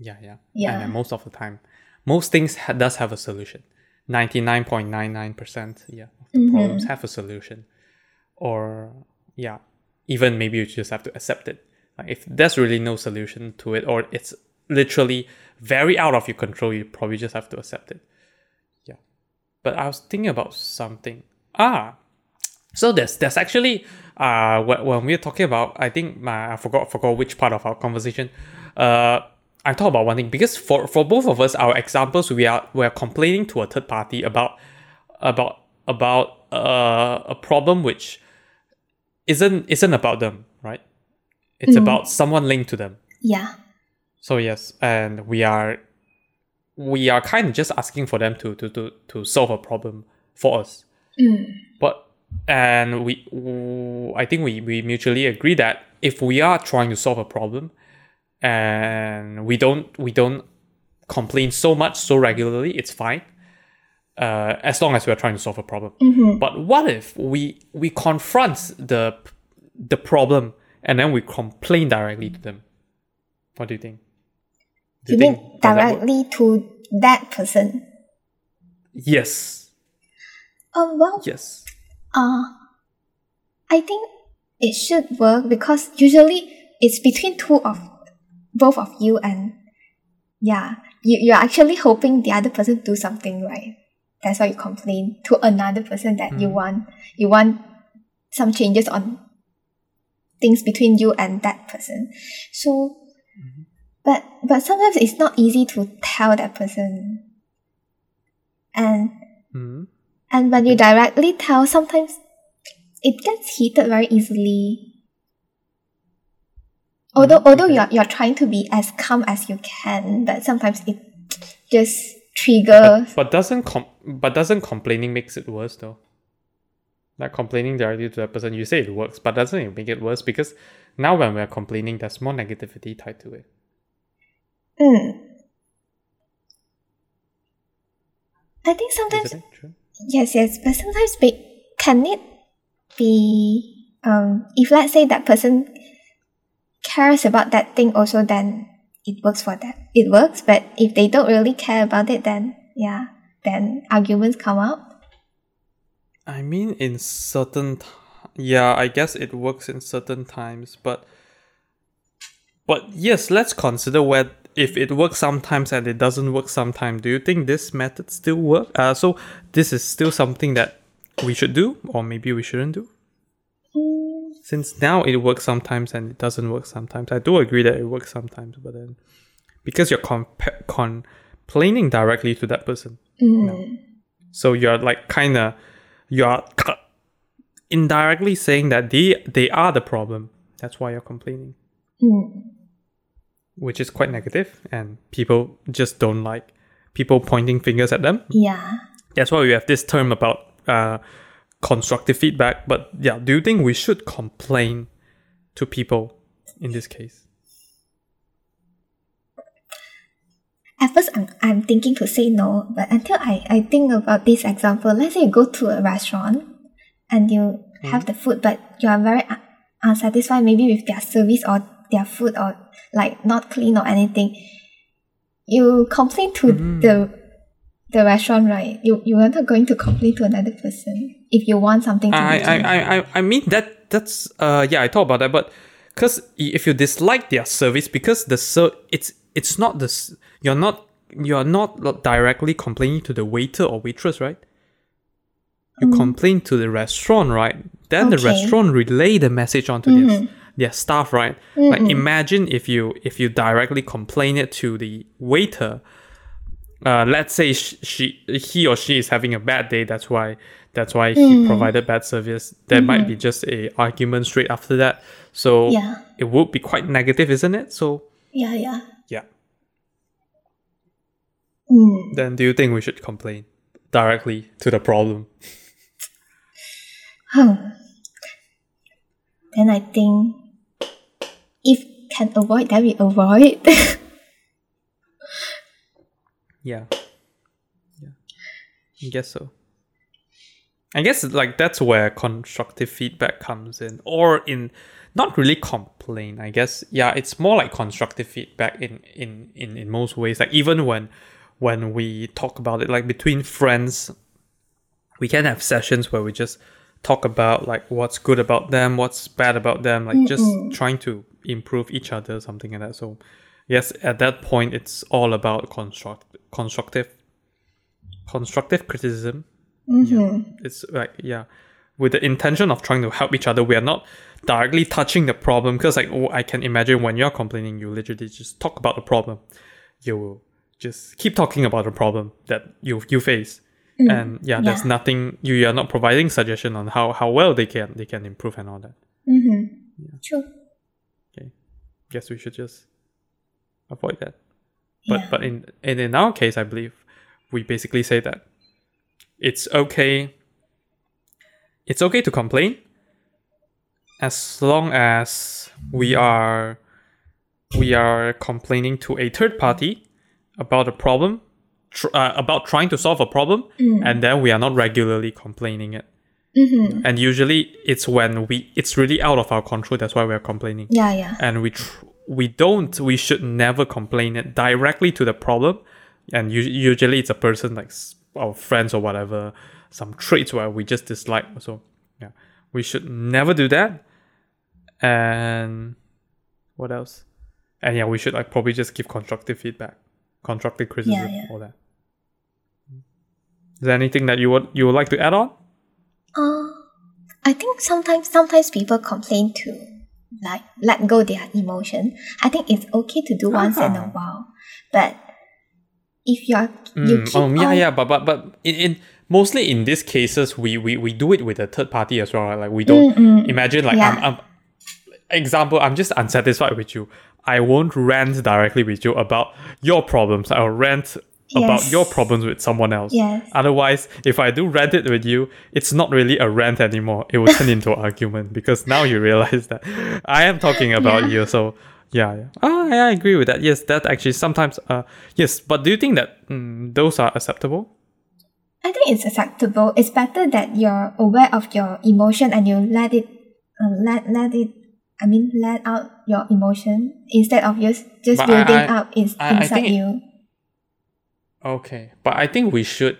Yeah, yeah. Yeah. And then most of the time, most things ha- does have a solution. 99.99% yeah, of the Mm-hmm. problems have a solution. Or, yeah, even maybe you just have to accept it. Like if there's really no solution to it, or it's literally very out of your control, you probably just have to accept it. Yeah. But I was thinking about something. Ah, so there's there's actually uh when, when we're talking about I think my I forgot forgot which part of our conversation. Uh I talked about one thing because for for both of us our examples we are we're complaining to a third party about about about uh, a problem which isn't isn't about them, right? It's about someone linked to them. yeah. So yes, and we are we are kind of just asking for them to to to, to solve a problem for us. But and we I think we, we mutually agree that if we are trying to solve a problem and we don't we don't complain so much so regularly, it's fine. Uh, as long as we are trying to solve a problem. But what if we we confront the the problem and then we complain directly to them? What do you think? Do You think- mean does that directly to that person? Yes. Um, well, Yes. Uh, I think it should work because usually it's between two of both of you and yeah, you, you're actually hoping the other person do something right. That's why you complain to another person that you want you want some changes on things between you and that person. So but but sometimes it's not easy to tell that person. And hmm and when you directly tell, sometimes it gets heated very easily. Although, although you're, you're trying to be as calm as you can, but sometimes it just triggers. But, but doesn't com- but doesn't complaining makes it worse though? Like complaining directly to that person, you say it works, but doesn't it make it worse? Because now when we're complaining, there's more negativity tied to it. Mm. I think sometimes Isn't it true? Yes, yes, but sometimes be, can it be um if let's say that person cares about that thing also then it works for them. It works, but if they don't really care about it then yeah, then arguments come up. I mean, in certain, t- yeah, I guess it works in certain times, but but yes, let's consider where if it works sometimes and it doesn't work sometimes. Do you think this method still work? Uh, so this is still something that we should do, or maybe we shouldn't do. Since now it works sometimes and it doesn't work sometimes. I do agree that it works sometimes, but then because you're compa- complaining directly to that person, so you're like kind of you're indirectly saying that they they are the problem. That's why you're complaining, which is quite negative, and people just don't like people pointing fingers at them. Yeah. That's why we have this term about uh, constructive feedback. But yeah, do you think we should complain to people in this case? At first, I'm, I'm thinking to say no, but until I, I think about this example, let's say you go to a restaurant and you have the food, but you are very unsatisfied maybe with their service or their food or like not clean or anything. You complain to the the restaurant, right? You you are not going to complain to another person if you want something to I, I. I, I, I mean that that's uh yeah I thought about that but because if you dislike their service because the ser- it's it's not this you're not you're not directly complaining to the waiter or waitress right you complain to the restaurant right then the Mm. Okay. Mm-hmm. restaurant relay the message onto their, their staff right? Like imagine if you if you directly complain it to the waiter. Uh, let's say sh- she he or she is having a bad day that's why that's why he provided bad service. There might be just a argument straight after that. So Yeah. it would be quite negative isn't it? So yeah, yeah. yeah. Mm. then do you think we should complain directly to the problem? Hmm. Then I think if can avoid, then we avoid. yeah yeah i guess so I guess like that's where constructive feedback comes in, or in not really complain. I guess yeah, it's more like constructive feedback in in in in most ways. Like even when when we talk about it, like between friends, we can have sessions where we just talk about like what's good about them, what's bad about them, like just trying to improve each other, something like that. So yes, at that point, it's all about construct constructive constructive criticism yeah. Mm-hmm. It's like yeah, with the intention of trying to help each other. We are not directly touching the problem because like oh, I can imagine when you're complaining, you literally just talk about the problem. You just keep talking about the problem that you you face. Mm-hmm. And yeah, there's nothing you are not providing suggestion on how, how well they can they can improve and all that. Mm-hmm. True. Guess we should just avoid that. But Yeah. but in and in our case, I believe we basically say that it's okay. It's okay to complain as long as we are we are complaining to a third party about a problem, tr- uh, about trying to solve a problem, and then we are not regularly complaining it. Mm-hmm. And usually, it's when we it's really out of our control. That's why we are complaining. Yeah, yeah. and we tr- we don't we should never complain it directly to the problem. And u- usually it's a person like our friends or whatever some traits where we just dislike so yeah. We should never do that. And what else? And yeah we should like probably just give constructive feedback constructive criticism yeah. all that. Is there anything that you would you would like to add on Uh, I think sometimes sometimes people complain to like let go their emotion. I think it's okay to do once in a Ah. while, but if you're you Mm, keep um, yeah, on, yeah, but but but in, in mostly in these cases, we, we we do it with a third party as well. Right? Like we don't imagine like Yeah. I'm, I'm example. I'm just unsatisfied with you. I won't rant directly with you about your problems. I'll rant about your problems with someone else. Yes. Otherwise, if I do rant it with you, it's not really a rant anymore. It will turn into an argument because now you realize that I am talking about Yeah. you. So yeah, yeah. Ah, yeah, I agree with that. Yes, that actually sometimes. Uh, yes, but do you think that mm, those are acceptable? I think it's acceptable. It's better that you're aware of your emotion and you let it, uh, let let it. I mean, let out your emotion instead of just just But I- building I- up is I- I inside you. Okay, but I think we should.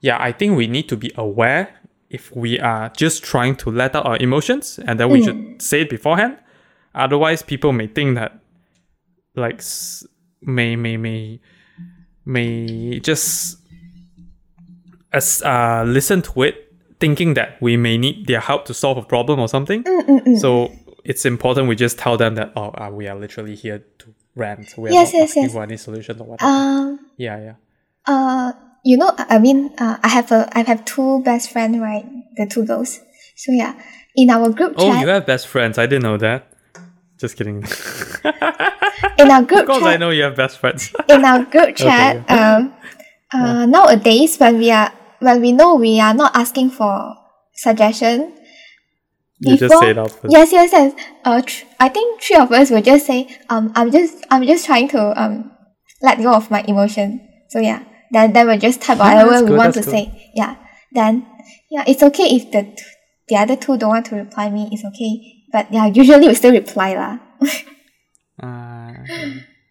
Yeah, I think we need to be aware if we are just trying to let out our emotions, and then we should say it beforehand. Otherwise, people may think that, like, may may may may just as uh listen to it, thinking that we may need their help to solve a problem or something. So it's important we just tell them that oh, uh, we are literally here to rant. We are Yes, not yes, asking yes. for any solutions or whatever. Um. yeah, yeah. Uh, you know, I mean, uh, I have a, I have two best friends, right? The two girls. So yeah, in our group Oh, chat, you have best friends. I didn't know that. Just kidding. in our group Of course, I chat, know you have best friends. in our group chat, um, uh, nowadays when we are, when we know we are not asking for suggestion, you just say it out first. Yes, yes, yes. Uh, tr- I think three of us will just say, um, I'm just, I'm just trying to um, let go of my emotion. So yeah, then then we'll just type whatever that's we good, want to say. Yeah. Then yeah, it's okay if the t- the other two don't want to reply me. It's okay. But yeah, usually we still reply lah. Uh,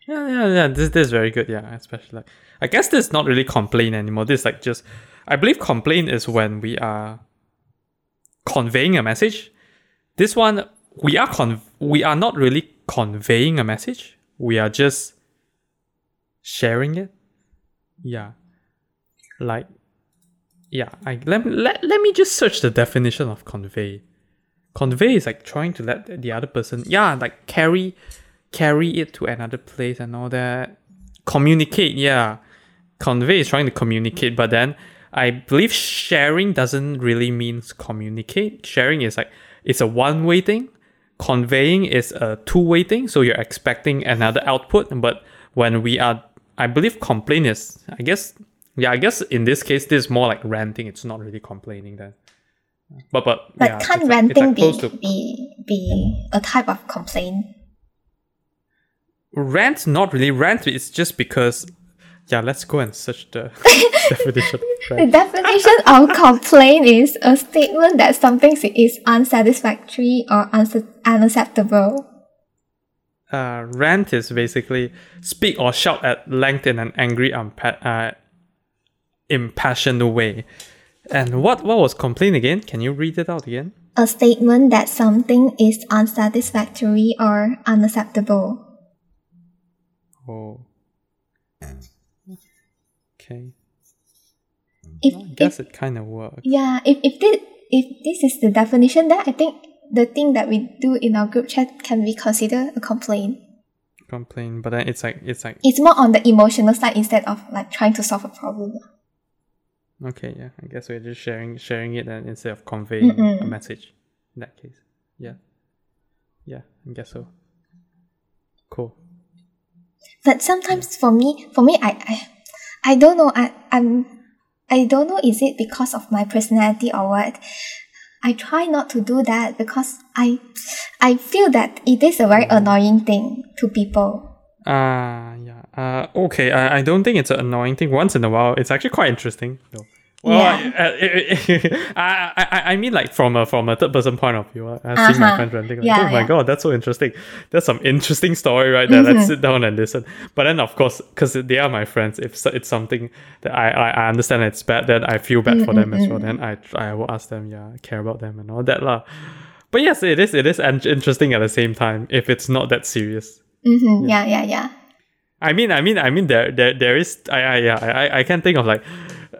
yeah, yeah, yeah. This, this is very good. Yeah, especially like I guess this is not really complain anymore. This is like just I believe complain is when we are conveying a message. This one we are con we are not really conveying a message. We are just sharing it. Yeah, like yeah. I let let let me just search the definition of convey. Convey is like trying to let the other person yeah like carry carry it to another place and all that. Communicate, yeah. Convey is trying to communicate, but then I believe sharing doesn't really means communicate. Sharing is like it's a one way thing. Conveying is a two way thing, so you're expecting another output. But when we are, I believe complain is, I guess, yeah, I guess in this case, this is more like ranting. It's not really complaining then. But but But yeah, can't it's like- it's ranting like be, to- be be a type of complaint? rant not really rant it's just because Yeah, let's go and search the definition. of The definition of complaint is a statement that something is unsatisfactory or unsa- unacceptable. Uh, rant is basically speak or shout at length in an angry, unpa- uh, impassioned way. And what what was complaint again? Can you read it out again? A statement that something is unsatisfactory or unacceptable. Oh. Okay. If, I if guess it kind of works. yeah, if, if this if this is the definition, then I think the thing that we do in our group chat can be considered a complaint. Complain, but then it's like it's like It's more on the emotional side instead of like trying to solve a problem. okay, yeah. I guess we're just sharing sharing it and instead of conveying a Mm-mm. message. In that case, yeah, yeah. I guess so. Cool. But sometimes for me, for me, I, I, I don't know. I, I'm, I don't know. Is it because of my personality or what? I try not to do that because I, I feel that it is a very annoying thing to people. Ah, yeah. Uh, okay. I, I don't think it's an annoying thing. Once in a while, it's actually quite interesting. Well, Yeah. I, I, I, I mean, like from a from a third person point of view, uh, I've seen my Uh-huh. friends ranting. Like, Yeah, oh my yeah. god, that's so interesting. That's some interesting story right there. Let's Mhm. sit down and listen. But then, of course, because they are my friends, if it's something that I, I, I understand it's bad, then I feel bad for them as well. Then I I will ask them, yeah, I care about them and all that lah. But yes, it is it is interesting at the same time if it's not that serious. Mm-hmm. Yeah, yeah, yeah. I mean, I mean, I mean, there, there, there is. I, I, yeah, I, I can't think of like,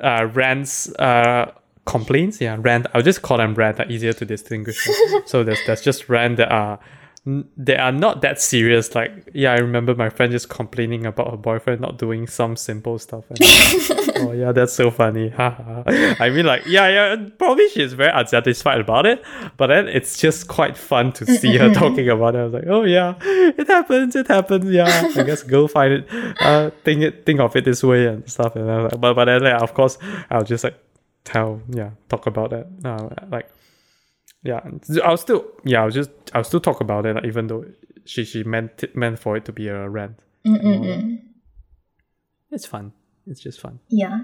uh, rants, uh, complaints. Yeah, rant. I'll just call them. Are easier to distinguish. so there's, there's just that are, they are not that serious. Like, yeah, I remember my friend just complaining about her boyfriend not doing some simple stuff. And, oh yeah, that's so funny. I mean, like, yeah, yeah, probably she's very unsatisfied about it, but then it's just quite fun to see her talking about it. I was like, oh yeah, it happens, it happens. Yeah, I guess go find it, uh, think it, think of it this way and stuff. And I was like, but but then like, of course, I'll just like tell, yeah, talk about that. Uh, like, yeah, I'll still, yeah, I'll just, I'll still talk about it, like, even though she she meant it, meant for it to be a rant. Mm-mm-mm. It's fun. It's just fun. Yeah.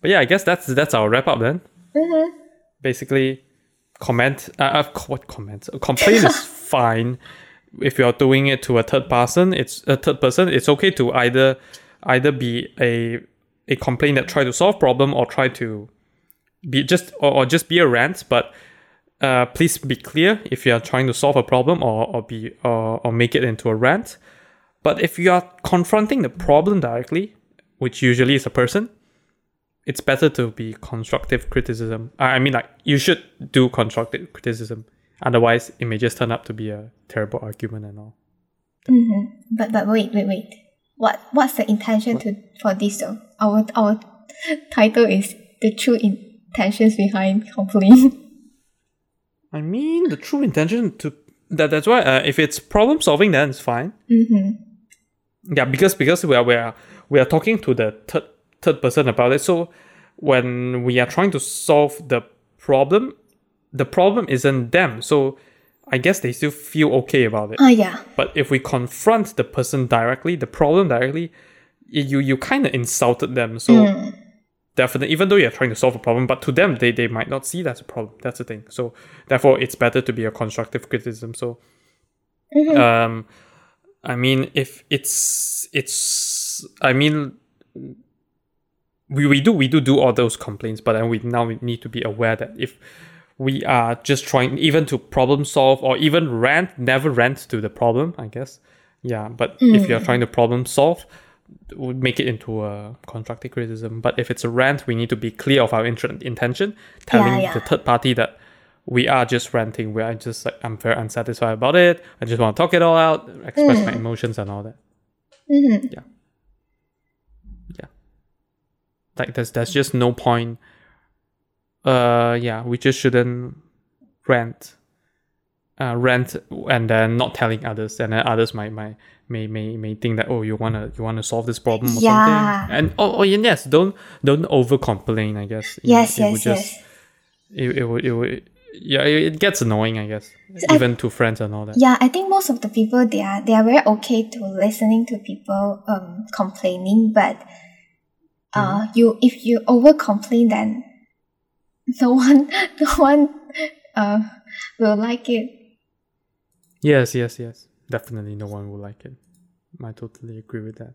But yeah, I guess that's that's our wrap up then. Mm-hmm. basically comment uh, uh, co- what comment a complaint is fine if you're doing it to a third person it's a third person it's okay to either either be a a complaint that try to solve problem or try to be just or, or just be a rant but uh, please be clear if you are trying to solve a problem or, or be or, or make it into a rant but if you are confronting the problem directly which usually is a person it's better to be constructive criticism. I mean, like you should do constructive criticism. Otherwise, it may just turn up to be a terrible argument and all. Mm-hmm. But but wait, wait, wait. What what's the intention to for this though? Our our title is the true intentions behind complaint. I mean, the true intention to that that's why uh, if it's problem solving, then it's fine. mm-hmm. Yeah, because because we are we are we are talking to the third third person about it. So when we are trying to solve the problem, the problem isn't them. So I guess they still feel okay about it. Ah yeah. But if we confront the person directly, the problem directly, you you kind of insulted them. So Mm. Definitely, even though you're trying to solve a problem, but to them they, they might not see that's a problem. That's the thing. So therefore, it's better to be a constructive criticism. So, Mhm. um, I mean, if it's it's, I mean. We, we do we do do all those complaints, but then we now we need to be aware that if we are just trying even to problem solve or even rant, never rant to the problem, I guess. Yeah, but if you're trying to problem solve, would make it into a constructive criticism. But if it's a rant, we need to be clear of our int- intention, telling yeah. the third party that we are just ranting. We are just like I'm very unsatisfied about it. I just want to talk it all out, express my emotions and all that. Mm-hmm. Like there's there's just no point. Uh, yeah, we just shouldn't rant. Uh, rant and then not telling others, and then others might might may may may think that oh you wanna you wanna solve this problem or Yeah. something. And oh, oh yes, don't don't over complain. I guess Yes, know, it yes, just yes. it, it would it would yeah, it gets annoying, I guess, I- even to friends and all that. Yeah, I think most of the people they are they are very okay to listening to people um complaining, but uh you if you over complain then no one no one uh will like it. Yes, yes, yes. Definitely, no one will like it. I totally agree with that.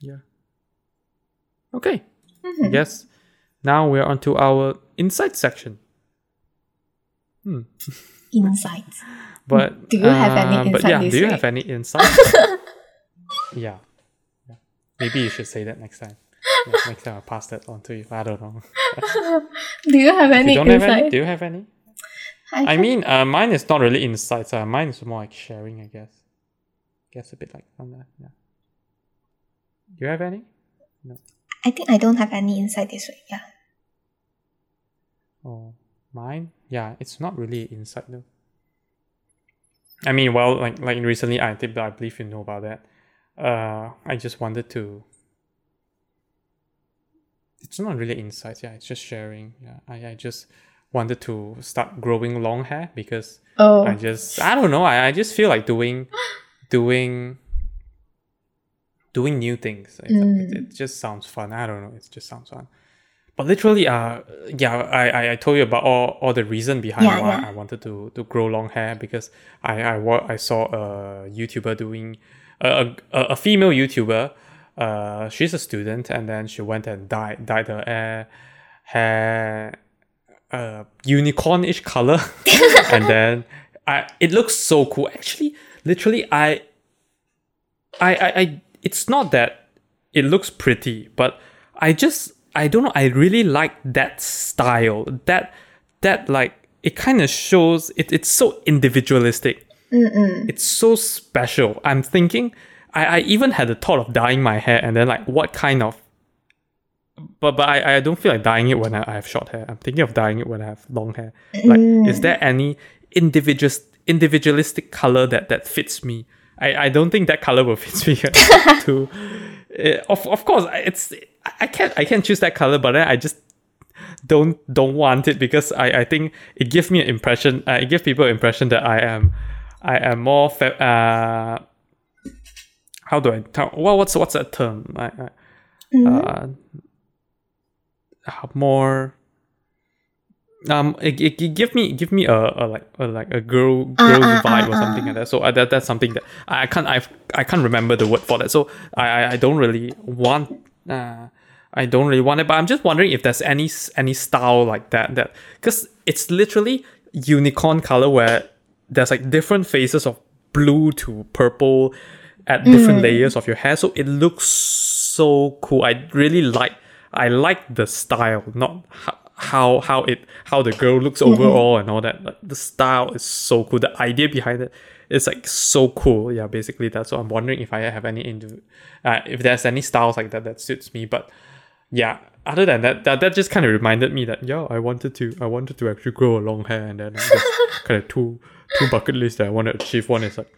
Yeah. Okay. I guess now we're on to our insight section. Hmm. Insights. But Do you have any uh, But insight yeah, do you week? have any insight? yeah. yeah. Maybe you should say that next time. Yeah, next time I'll pass that on to you. I don't know. Do you have any you don't have any? Do you have any? I, I mean, uh, mine is not really insights. Uh, mine is more like sharing, I guess. Guess a bit like on that. Yeah. Do you have any? No. I think I don't have any insight this week. Yeah. Oh, mine? Yeah, it's not really insight though. I mean, well, like like recently, I think I believe you know about that. Uh, I just wanted to. It's not really insights. Yeah, it's just sharing. Yeah, I I just wanted to start growing long hair because Oh. I just I don't know. I, I just feel like doing doing doing new things. It, it, it just sounds fun. I don't know. It just sounds fun. But literally, uh, yeah, I, I, I told you about all, all the reason behind Yeah, why yeah. I wanted to, to grow long hair because I I, I saw a YouTuber doing a, a, a female YouTuber. Uh, she's a student and then she went and dyed dyed her hair hair uh unicornish color and then I it looks so cool. Actually, literally I I I, I it's not that it looks pretty, but I just I don't know, I really like that style. That that like it kind of shows it, it's so individualistic. It's so special. I'm thinking I, I even had the thought of dyeing my hair and then like what kind of but but I, I don't feel like dyeing it when I, I have short hair. I'm thinking of dyeing it when I have long hair. Like, is there any individual individualistic color that that fits me? I, I don't think that color will fit me too. Uh, of of course, I- it's I can't I can't choose that color, but then I just don't don't want it because I, I think it gives me an impression. Uh, it gives people an impression that I am I am more fe- uh how do I tell? Well, what's what's that term? I, I, uh, uh, more um it, it, it give me give me a, a like a like a girl girl ah, vibe or ah, something like that. So uh, that that's something that I can't I I can't remember the word for that. So I I, I don't really want uh I don't really want it but I'm just wondering if there's any any style like that that because it's literally unicorn color where there's like different phases of blue to purple at different layers of your hair. So it looks so cool. I really like I like the style not how how, how it how the girl looks overall and all that like the style is so cool. The idea behind it is like so cool. Yeah basically that's what I'm wondering if I have any indiv- uh, if there's any styles like that that suits me but yeah other than that that, that just kind of reminded me that yeah I wanted to I wanted to actually grow a long hair and then kind of two two bucket lists that I want to achieve. One is like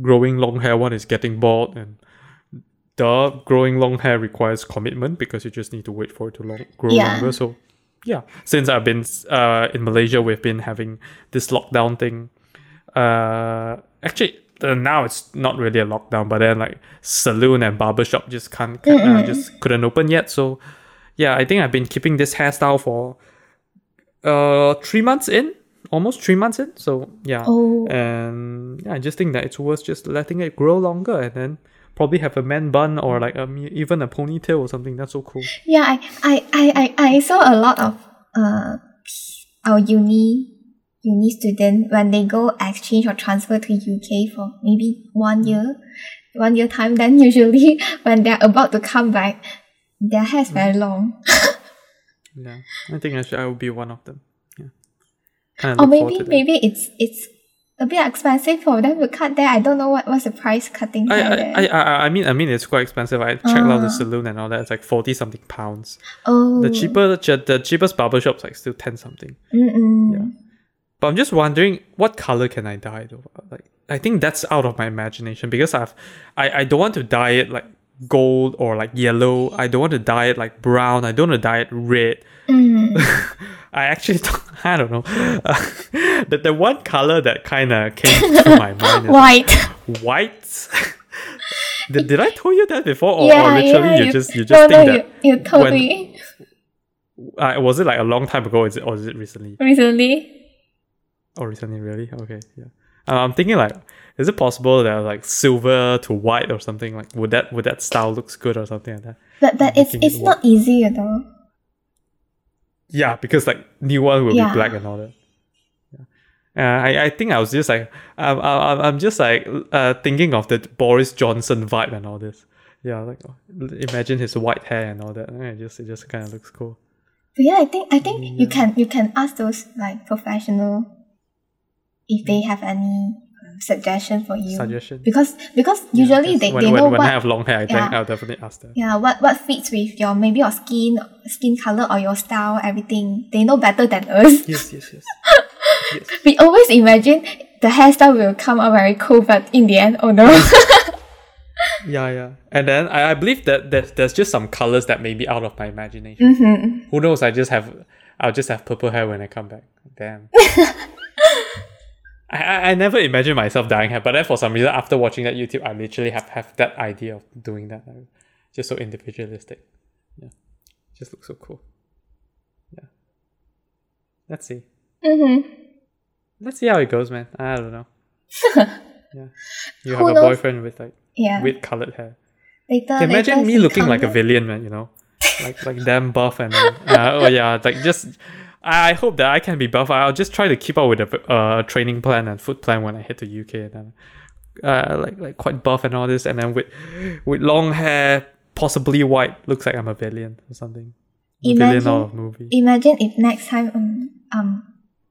growing long hair one is getting bald and the growing long hair requires commitment because you just need to wait for it to long, grow Yeah. longer. So yeah since i've been uh in malaysia we've been having this lockdown thing. Uh actually uh, now it's not really a lockdown but then like saloon and barbershop just can't uh, just couldn't open yet. So yeah i think i've been keeping this hairstyle for uh three months in almost three months in. So yeah. Oh. and yeah i just think that it's worth just letting it grow longer and then probably have a man bun or like a, even a ponytail or something that's so cool Yeah, I, I, I, I, I saw a lot of uh our uni uni student when they go exchange or transfer to UK for maybe one year, one year time. Then usually when they're about to come back, their hair is very long. yeah i think i should i will be one of them yeah kind of. or maybe maybe it's it's a bit expensive for them to cut there. I don't know what what's the price cutting I, I, there. I, I I mean I mean it's quite expensive. I checked out the Ah. saloon and all that. It's like forty something pounds. oh, The cheaper the cheapest barber shop's like still ten something. Mm-mm. Yeah. But I'm just wondering what color can I dye though? Like I think that's out of my imagination because I've I, I don't want to dye it like gold or like yellow. I don't want to dye it like brown. I don't want to dye it red. Mm. I actually I don't know. Uh, the the one color that kind of came to my mind White. white. did, did I told you that before, or, yeah, or literally yeah, you, just you no, just no, think you, you told when- me that uh, was it like a long time ago? Or is it or is it recently? recently. Oh, recently, really? Okay, yeah. Uh, I'm thinking like, is it possible that like silver to white or something like would that would that style looks good or something like that? But but it's it's not easy, you know. Yeah, because like new one will Yeah. be black and all that. Yeah. Uh, I, I think I was just like I'm I'm, I'm just like uh thinking of the Boris Johnson vibe and all this. Yeah, like imagine his white hair and all that. And it just it just kind of looks cool. But yeah, I think I think you can you can ask those like professional if they have any suggestion for you. Suggestion. Because because usually Yes, they, when, they when, know when what I have long hair, I think yeah. I'll definitely ask them. yeah what what fits with your maybe your skin skin color or your style everything. They know better than us. Yes, yes, yes. yes. We always imagine the hairstyle will come out very cool, but in the end, oh no. Yeah, yeah. And then I, I believe that there's, there's just some colors that may be out of my imagination. hmm Who knows? I just have I'll just have purple hair when I come back. Damn. I, I, never imagined myself dying hair, but then for some reason after watching that YouTube, I literally have, have that idea of doing that. Just so individualistic. Yeah. Just looks so cool. Yeah. Let's see. hmm Let's see how it goes, man. I don't know. yeah. You Who have a knows? boyfriend with like Yeah. weird colored hair. Later, you imagine later me looking like a villain, man, you know? Like like damn buff and uh, oh yeah, like just I hope that I can be buff. I'll just try to keep up with the uh, training plan and food plan when I hit the UK and then uh like like quite buff and all this and then with with long hair, possibly white, looks like I'm a villain or something. Imagine- of movie. Imagine if next time, um, um,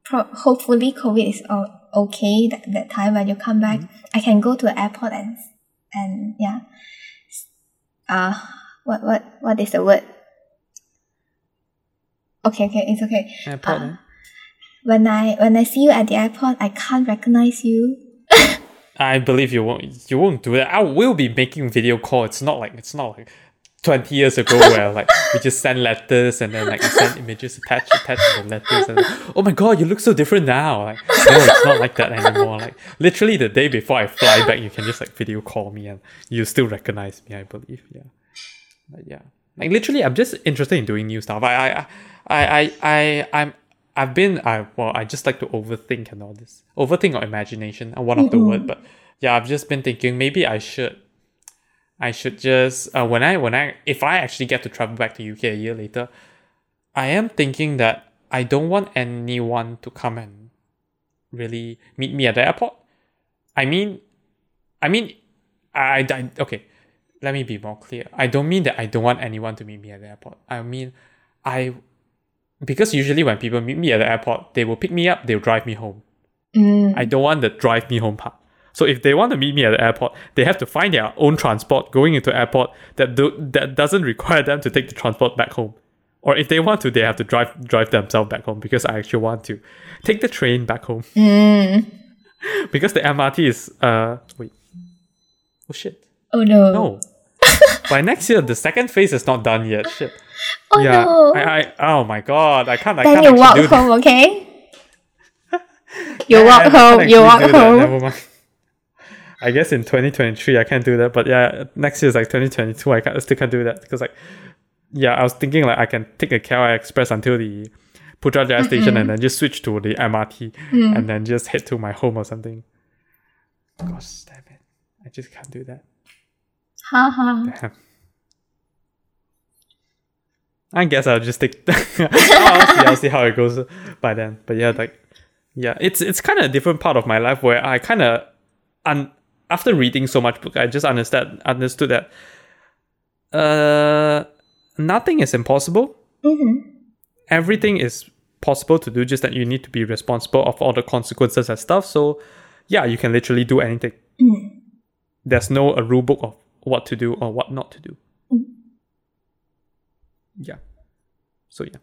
pro- hopefully COVID is o- okay that, that time when you come back, Mm-hmm. I can go to the airport and and yeah, uh, what what what is the word? Okay, okay, it's okay. Airport, uh? When I when I see you at the airport, I can't recognize you. I believe you won't you won't do that. I will be making video call. It's not like it's not like twenty years ago where like we just send letters and then like send images attached attached to the letters and oh my god you look so different now. Like no it's not like that anymore. Like literally the day before I fly back you can just like video call me and you still recognize me, I believe. Yeah. But yeah. Like literally I'm just interested in doing new stuff. I I I I, I I'm I've been I well I just like to overthink and all this. Overthink or imagination are one of the word, but yeah, I've just been thinking maybe I should I should just uh, when I when I if I actually get to travel back to UK a year later, I am thinking that I don't want anyone to come and really meet me at the airport. I mean, I mean, I, I okay. Let me be more clear. I don't mean that I don't want anyone to meet me at the airport. I mean, I because usually when people meet me at the airport, they will pick me up, they'll drive me home. Mm. I don't want the drive me home part. So if they want to meet me at the airport, they have to find their own transport going into airport that do, that doesn't require them to take the transport back home. Or if they want to, they have to drive drive themselves back home because I actually want to take the train back home Mm. because the MRT is uh wait oh shit Oh no. no by next year the second phase is not done yet shit Oh yeah no. I, I oh my god I can't I then can't you walk do that. home, okay? You walk home. You walk do that, home. Never mind. I guess in 2023 I can't do that, but yeah, next year is like 2022. I, can't, I still can't do that because like, yeah, I was thinking like I can take a KL Express until the Putrajaya station and then just switch to the MRT Mm. and then just head to my home or something. Gosh, damn it! I just can't do that. Haha. Damn. I guess I'll just take. I'll see. I'll see how it goes by then. But yeah, like, yeah, it's it's kind of a different part of my life where I kind of, un- after reading so much book, I just understand understood that, uh, nothing is impossible. Mm-hmm. Everything is possible to do. Just that you need to be responsible of all the consequences and stuff. So, yeah, you can literally do anything. Mm. There's no a rule book of what to do or what not to do. Mm. Yeah. So yeah.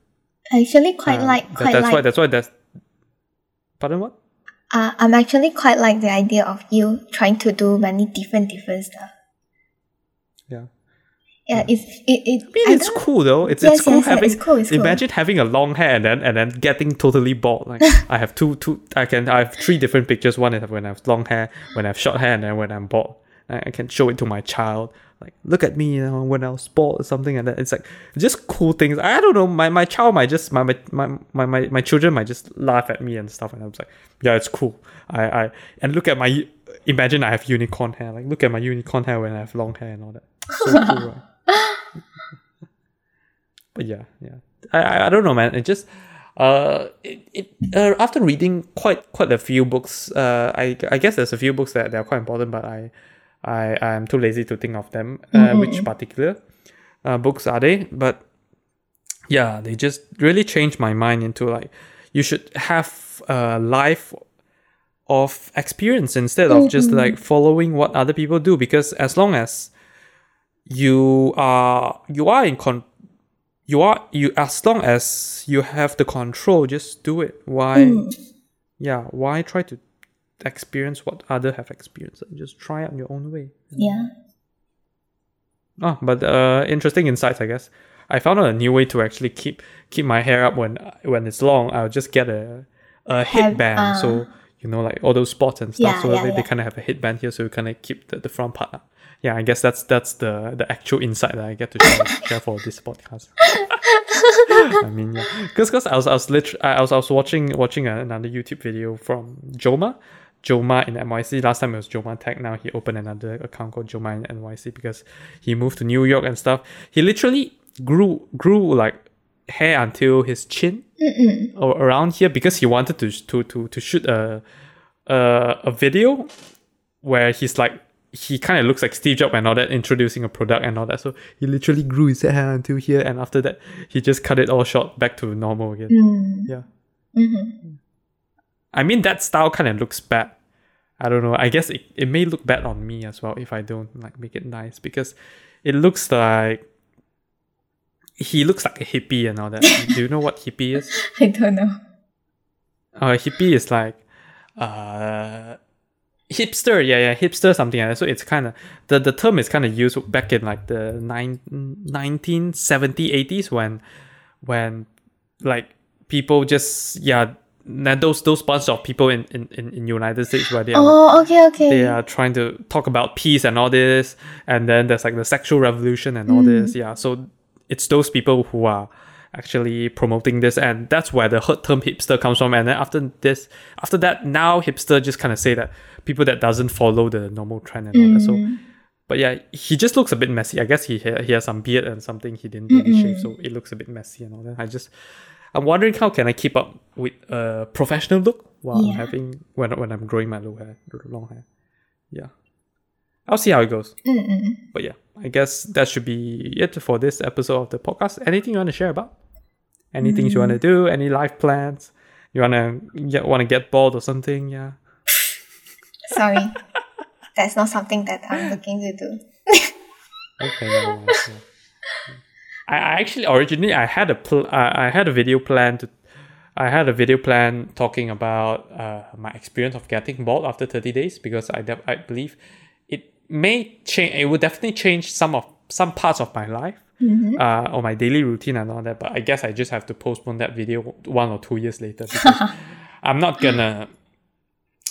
I actually quite Uh, like that- that's like why that's why that's pardon what? uh, I'm actually quite like the idea of you trying to do many different different stuff. Yeah. Yeah, it's it. it I mean, it's cool though. It's Yes, it's cool yes, having. it's cool, it's cool. imagine having a long hair and then and then getting totally bald. Like I have two two. I can I have three different pictures. One is when I have long hair, when I have short hair, and then when I'm bald. I, I can show it to my child. Like look at me, you know, when I was bald or something like that. It's like just cool things. I don't know. My my child might just my my my my, my, children might just laugh at me and stuff, and I was like, yeah, it's cool. I I and look at my. Imagine I have unicorn hair. Like look at my unicorn hair when I have long hair and all that. So cool, right? but yeah, yeah. I, I I don't know, man. It just uh it, it uh, after reading quite quite a few books, uh I I guess there's a few books that, that are quite important, but I I I'm too lazy to think of them. Uh, which particular uh, books are they? But yeah, they just really changed my mind into like you should have a life of experience instead of just like following what other people do because as long as you are you are in con you are you as long as you have the control just do it why yeah why try to experience what other have experienced just try it on your own way Yeah. Oh, but uh, interesting insights, I guess. I found out a new way to actually keep keep my hair up when when it's long. I'll just get a a headband, uh, so you know, like all those spots and stuff. Yeah, so yeah, they, they kind of have a headband here, so you kind of keep the, the front part up. Yeah, I guess that's that's the the actual insight that I get to share, share for this podcast. I mean, yeah, because because I was I was literally I was I was watching watching another YouTube video from Joma. Joma in NYC. Last time it was Joma Tech. Now he opened another account called Joma in NYC because he moved to New York and stuff. He literally grew grew like hair until his chin or around here because he wanted to to to to shoot a a, a video where he's like he kind of looks like Steve Jobs and all that, introducing a product and all that. So he literally grew his hair until here, and after that, he just cut it all short back to normal again. Mm. Yeah. Mm-hmm. I mean, that style kind of looks bad. I don't know. I guess it, it may look bad on me as well if I don't like make it nice because it looks like he looks like a hippie and all that. Do you know what hippie is? I don't know. Uh, hippie is like uh hipster. Yeah, yeah, hipster something like that. So it's kind of the the term is kind of used back in like the nine, 1970 80s when when like people just yeah now those those bunch of people in in in, United States where they are Oh, okay, okay. they are trying to talk about peace and all this and then there's like the sexual revolution and all mm. this yeah. So it's those people who are actually promoting this and that's where the hot term hipster comes from. And then after this after that now hipster just kind of say that people that doesn't follow the normal trend and all that. So mm. but yeah he just looks a bit messy. I guess he he has some beard and something he didn't really shave so it looks a bit messy and all that. I just i'm wondering how can i keep up with a professional look while i'm having when, when i'm growing my long hair long hair yeah i'll see how it goes Mm-mm. but yeah, I guess that should be it for this episode of the podcast. Anything you want to share about? Any things you want to mm. do? Any life plans? You wanna get want to get bored or something? Yeah. Sorry. That's not something that I'm looking to do. Okay. never mind, yeah. I, I actually originally I had a pl- I had a video plan to. I had a video plan talking about uh, my experience of getting bald after 30 days because I, de- I believe it may change. It would definitely change some of some parts of my life. uh, or my daily routine and all that. But I guess I just have to postpone that video one or two years later because I'm not gonna.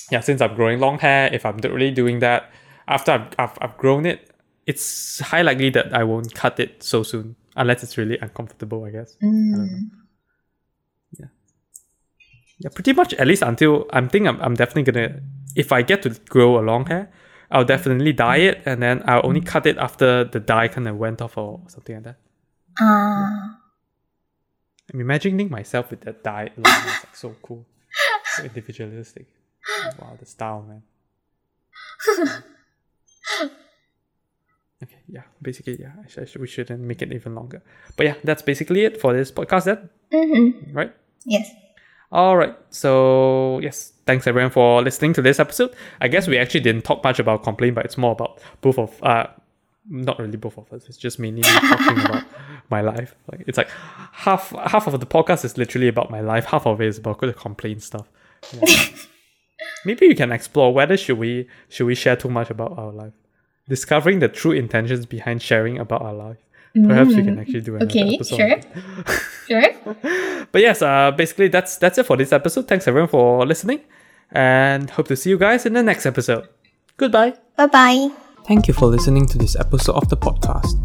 Yeah, since I'm growing long hair, if I'm really doing that after I've, I've, I've grown it, it's high likely that I won't cut it so soon unless it's really uncomfortable. I guess. I don't know. Mm. Yeah. Yeah, pretty much at least until I'm thinking I'm, I'm definitely gonna if I get to grow a long hair, I'll definitely dye it and then I'll only cut it after the dye kind of went off or something like that. Ah. I'm imagining myself with that dye. Long hair. It's like so cool. So individualistic. Wow, the style, man. Okay, yeah, basically, yeah, I sh- I sh- we shouldn't make it even longer. But yeah, that's basically it for this podcast, then, Mm-hmm. right? Yes. All right. So yes, thanks everyone for listening to this episode. I guess we actually didn't talk much about complaint, but it's more about both of uh not really both of us. It's just mainly me talking about my life. Like it's like half half of the podcast is literally about my life. Half of it is about the complaint stuff. Yeah. Maybe you can explore whether should we should we share too much about our life. Discovering the true intentions behind sharing about our life. Perhaps we can actually do another Okay, episode. sure. sure. But yes, uh, basically that's that's it for this episode. Thanks everyone for listening, and hope to see you guys in the next episode. Goodbye. Bye bye. Thank you for listening to this episode of the podcast.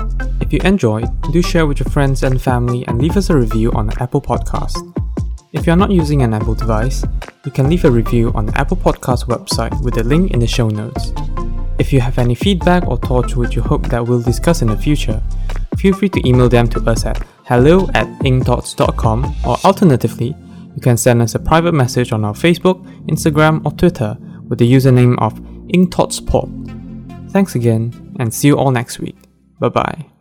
If you enjoyed, do share with your friends and family and leave us a review on the Apple Podcast. If you are not using an Apple device, you can leave a review on the Apple Podcast website with the link in the show notes. If you have any feedback or thoughts which you hope that we'll discuss in the future, feel free to email them to us at hello at ingthoughts.com or alternatively, you can send us a private message on our Facebook, Instagram, or Twitter with the username of ingthoughtspod. Thanks again, and see you all next week. Bye bye.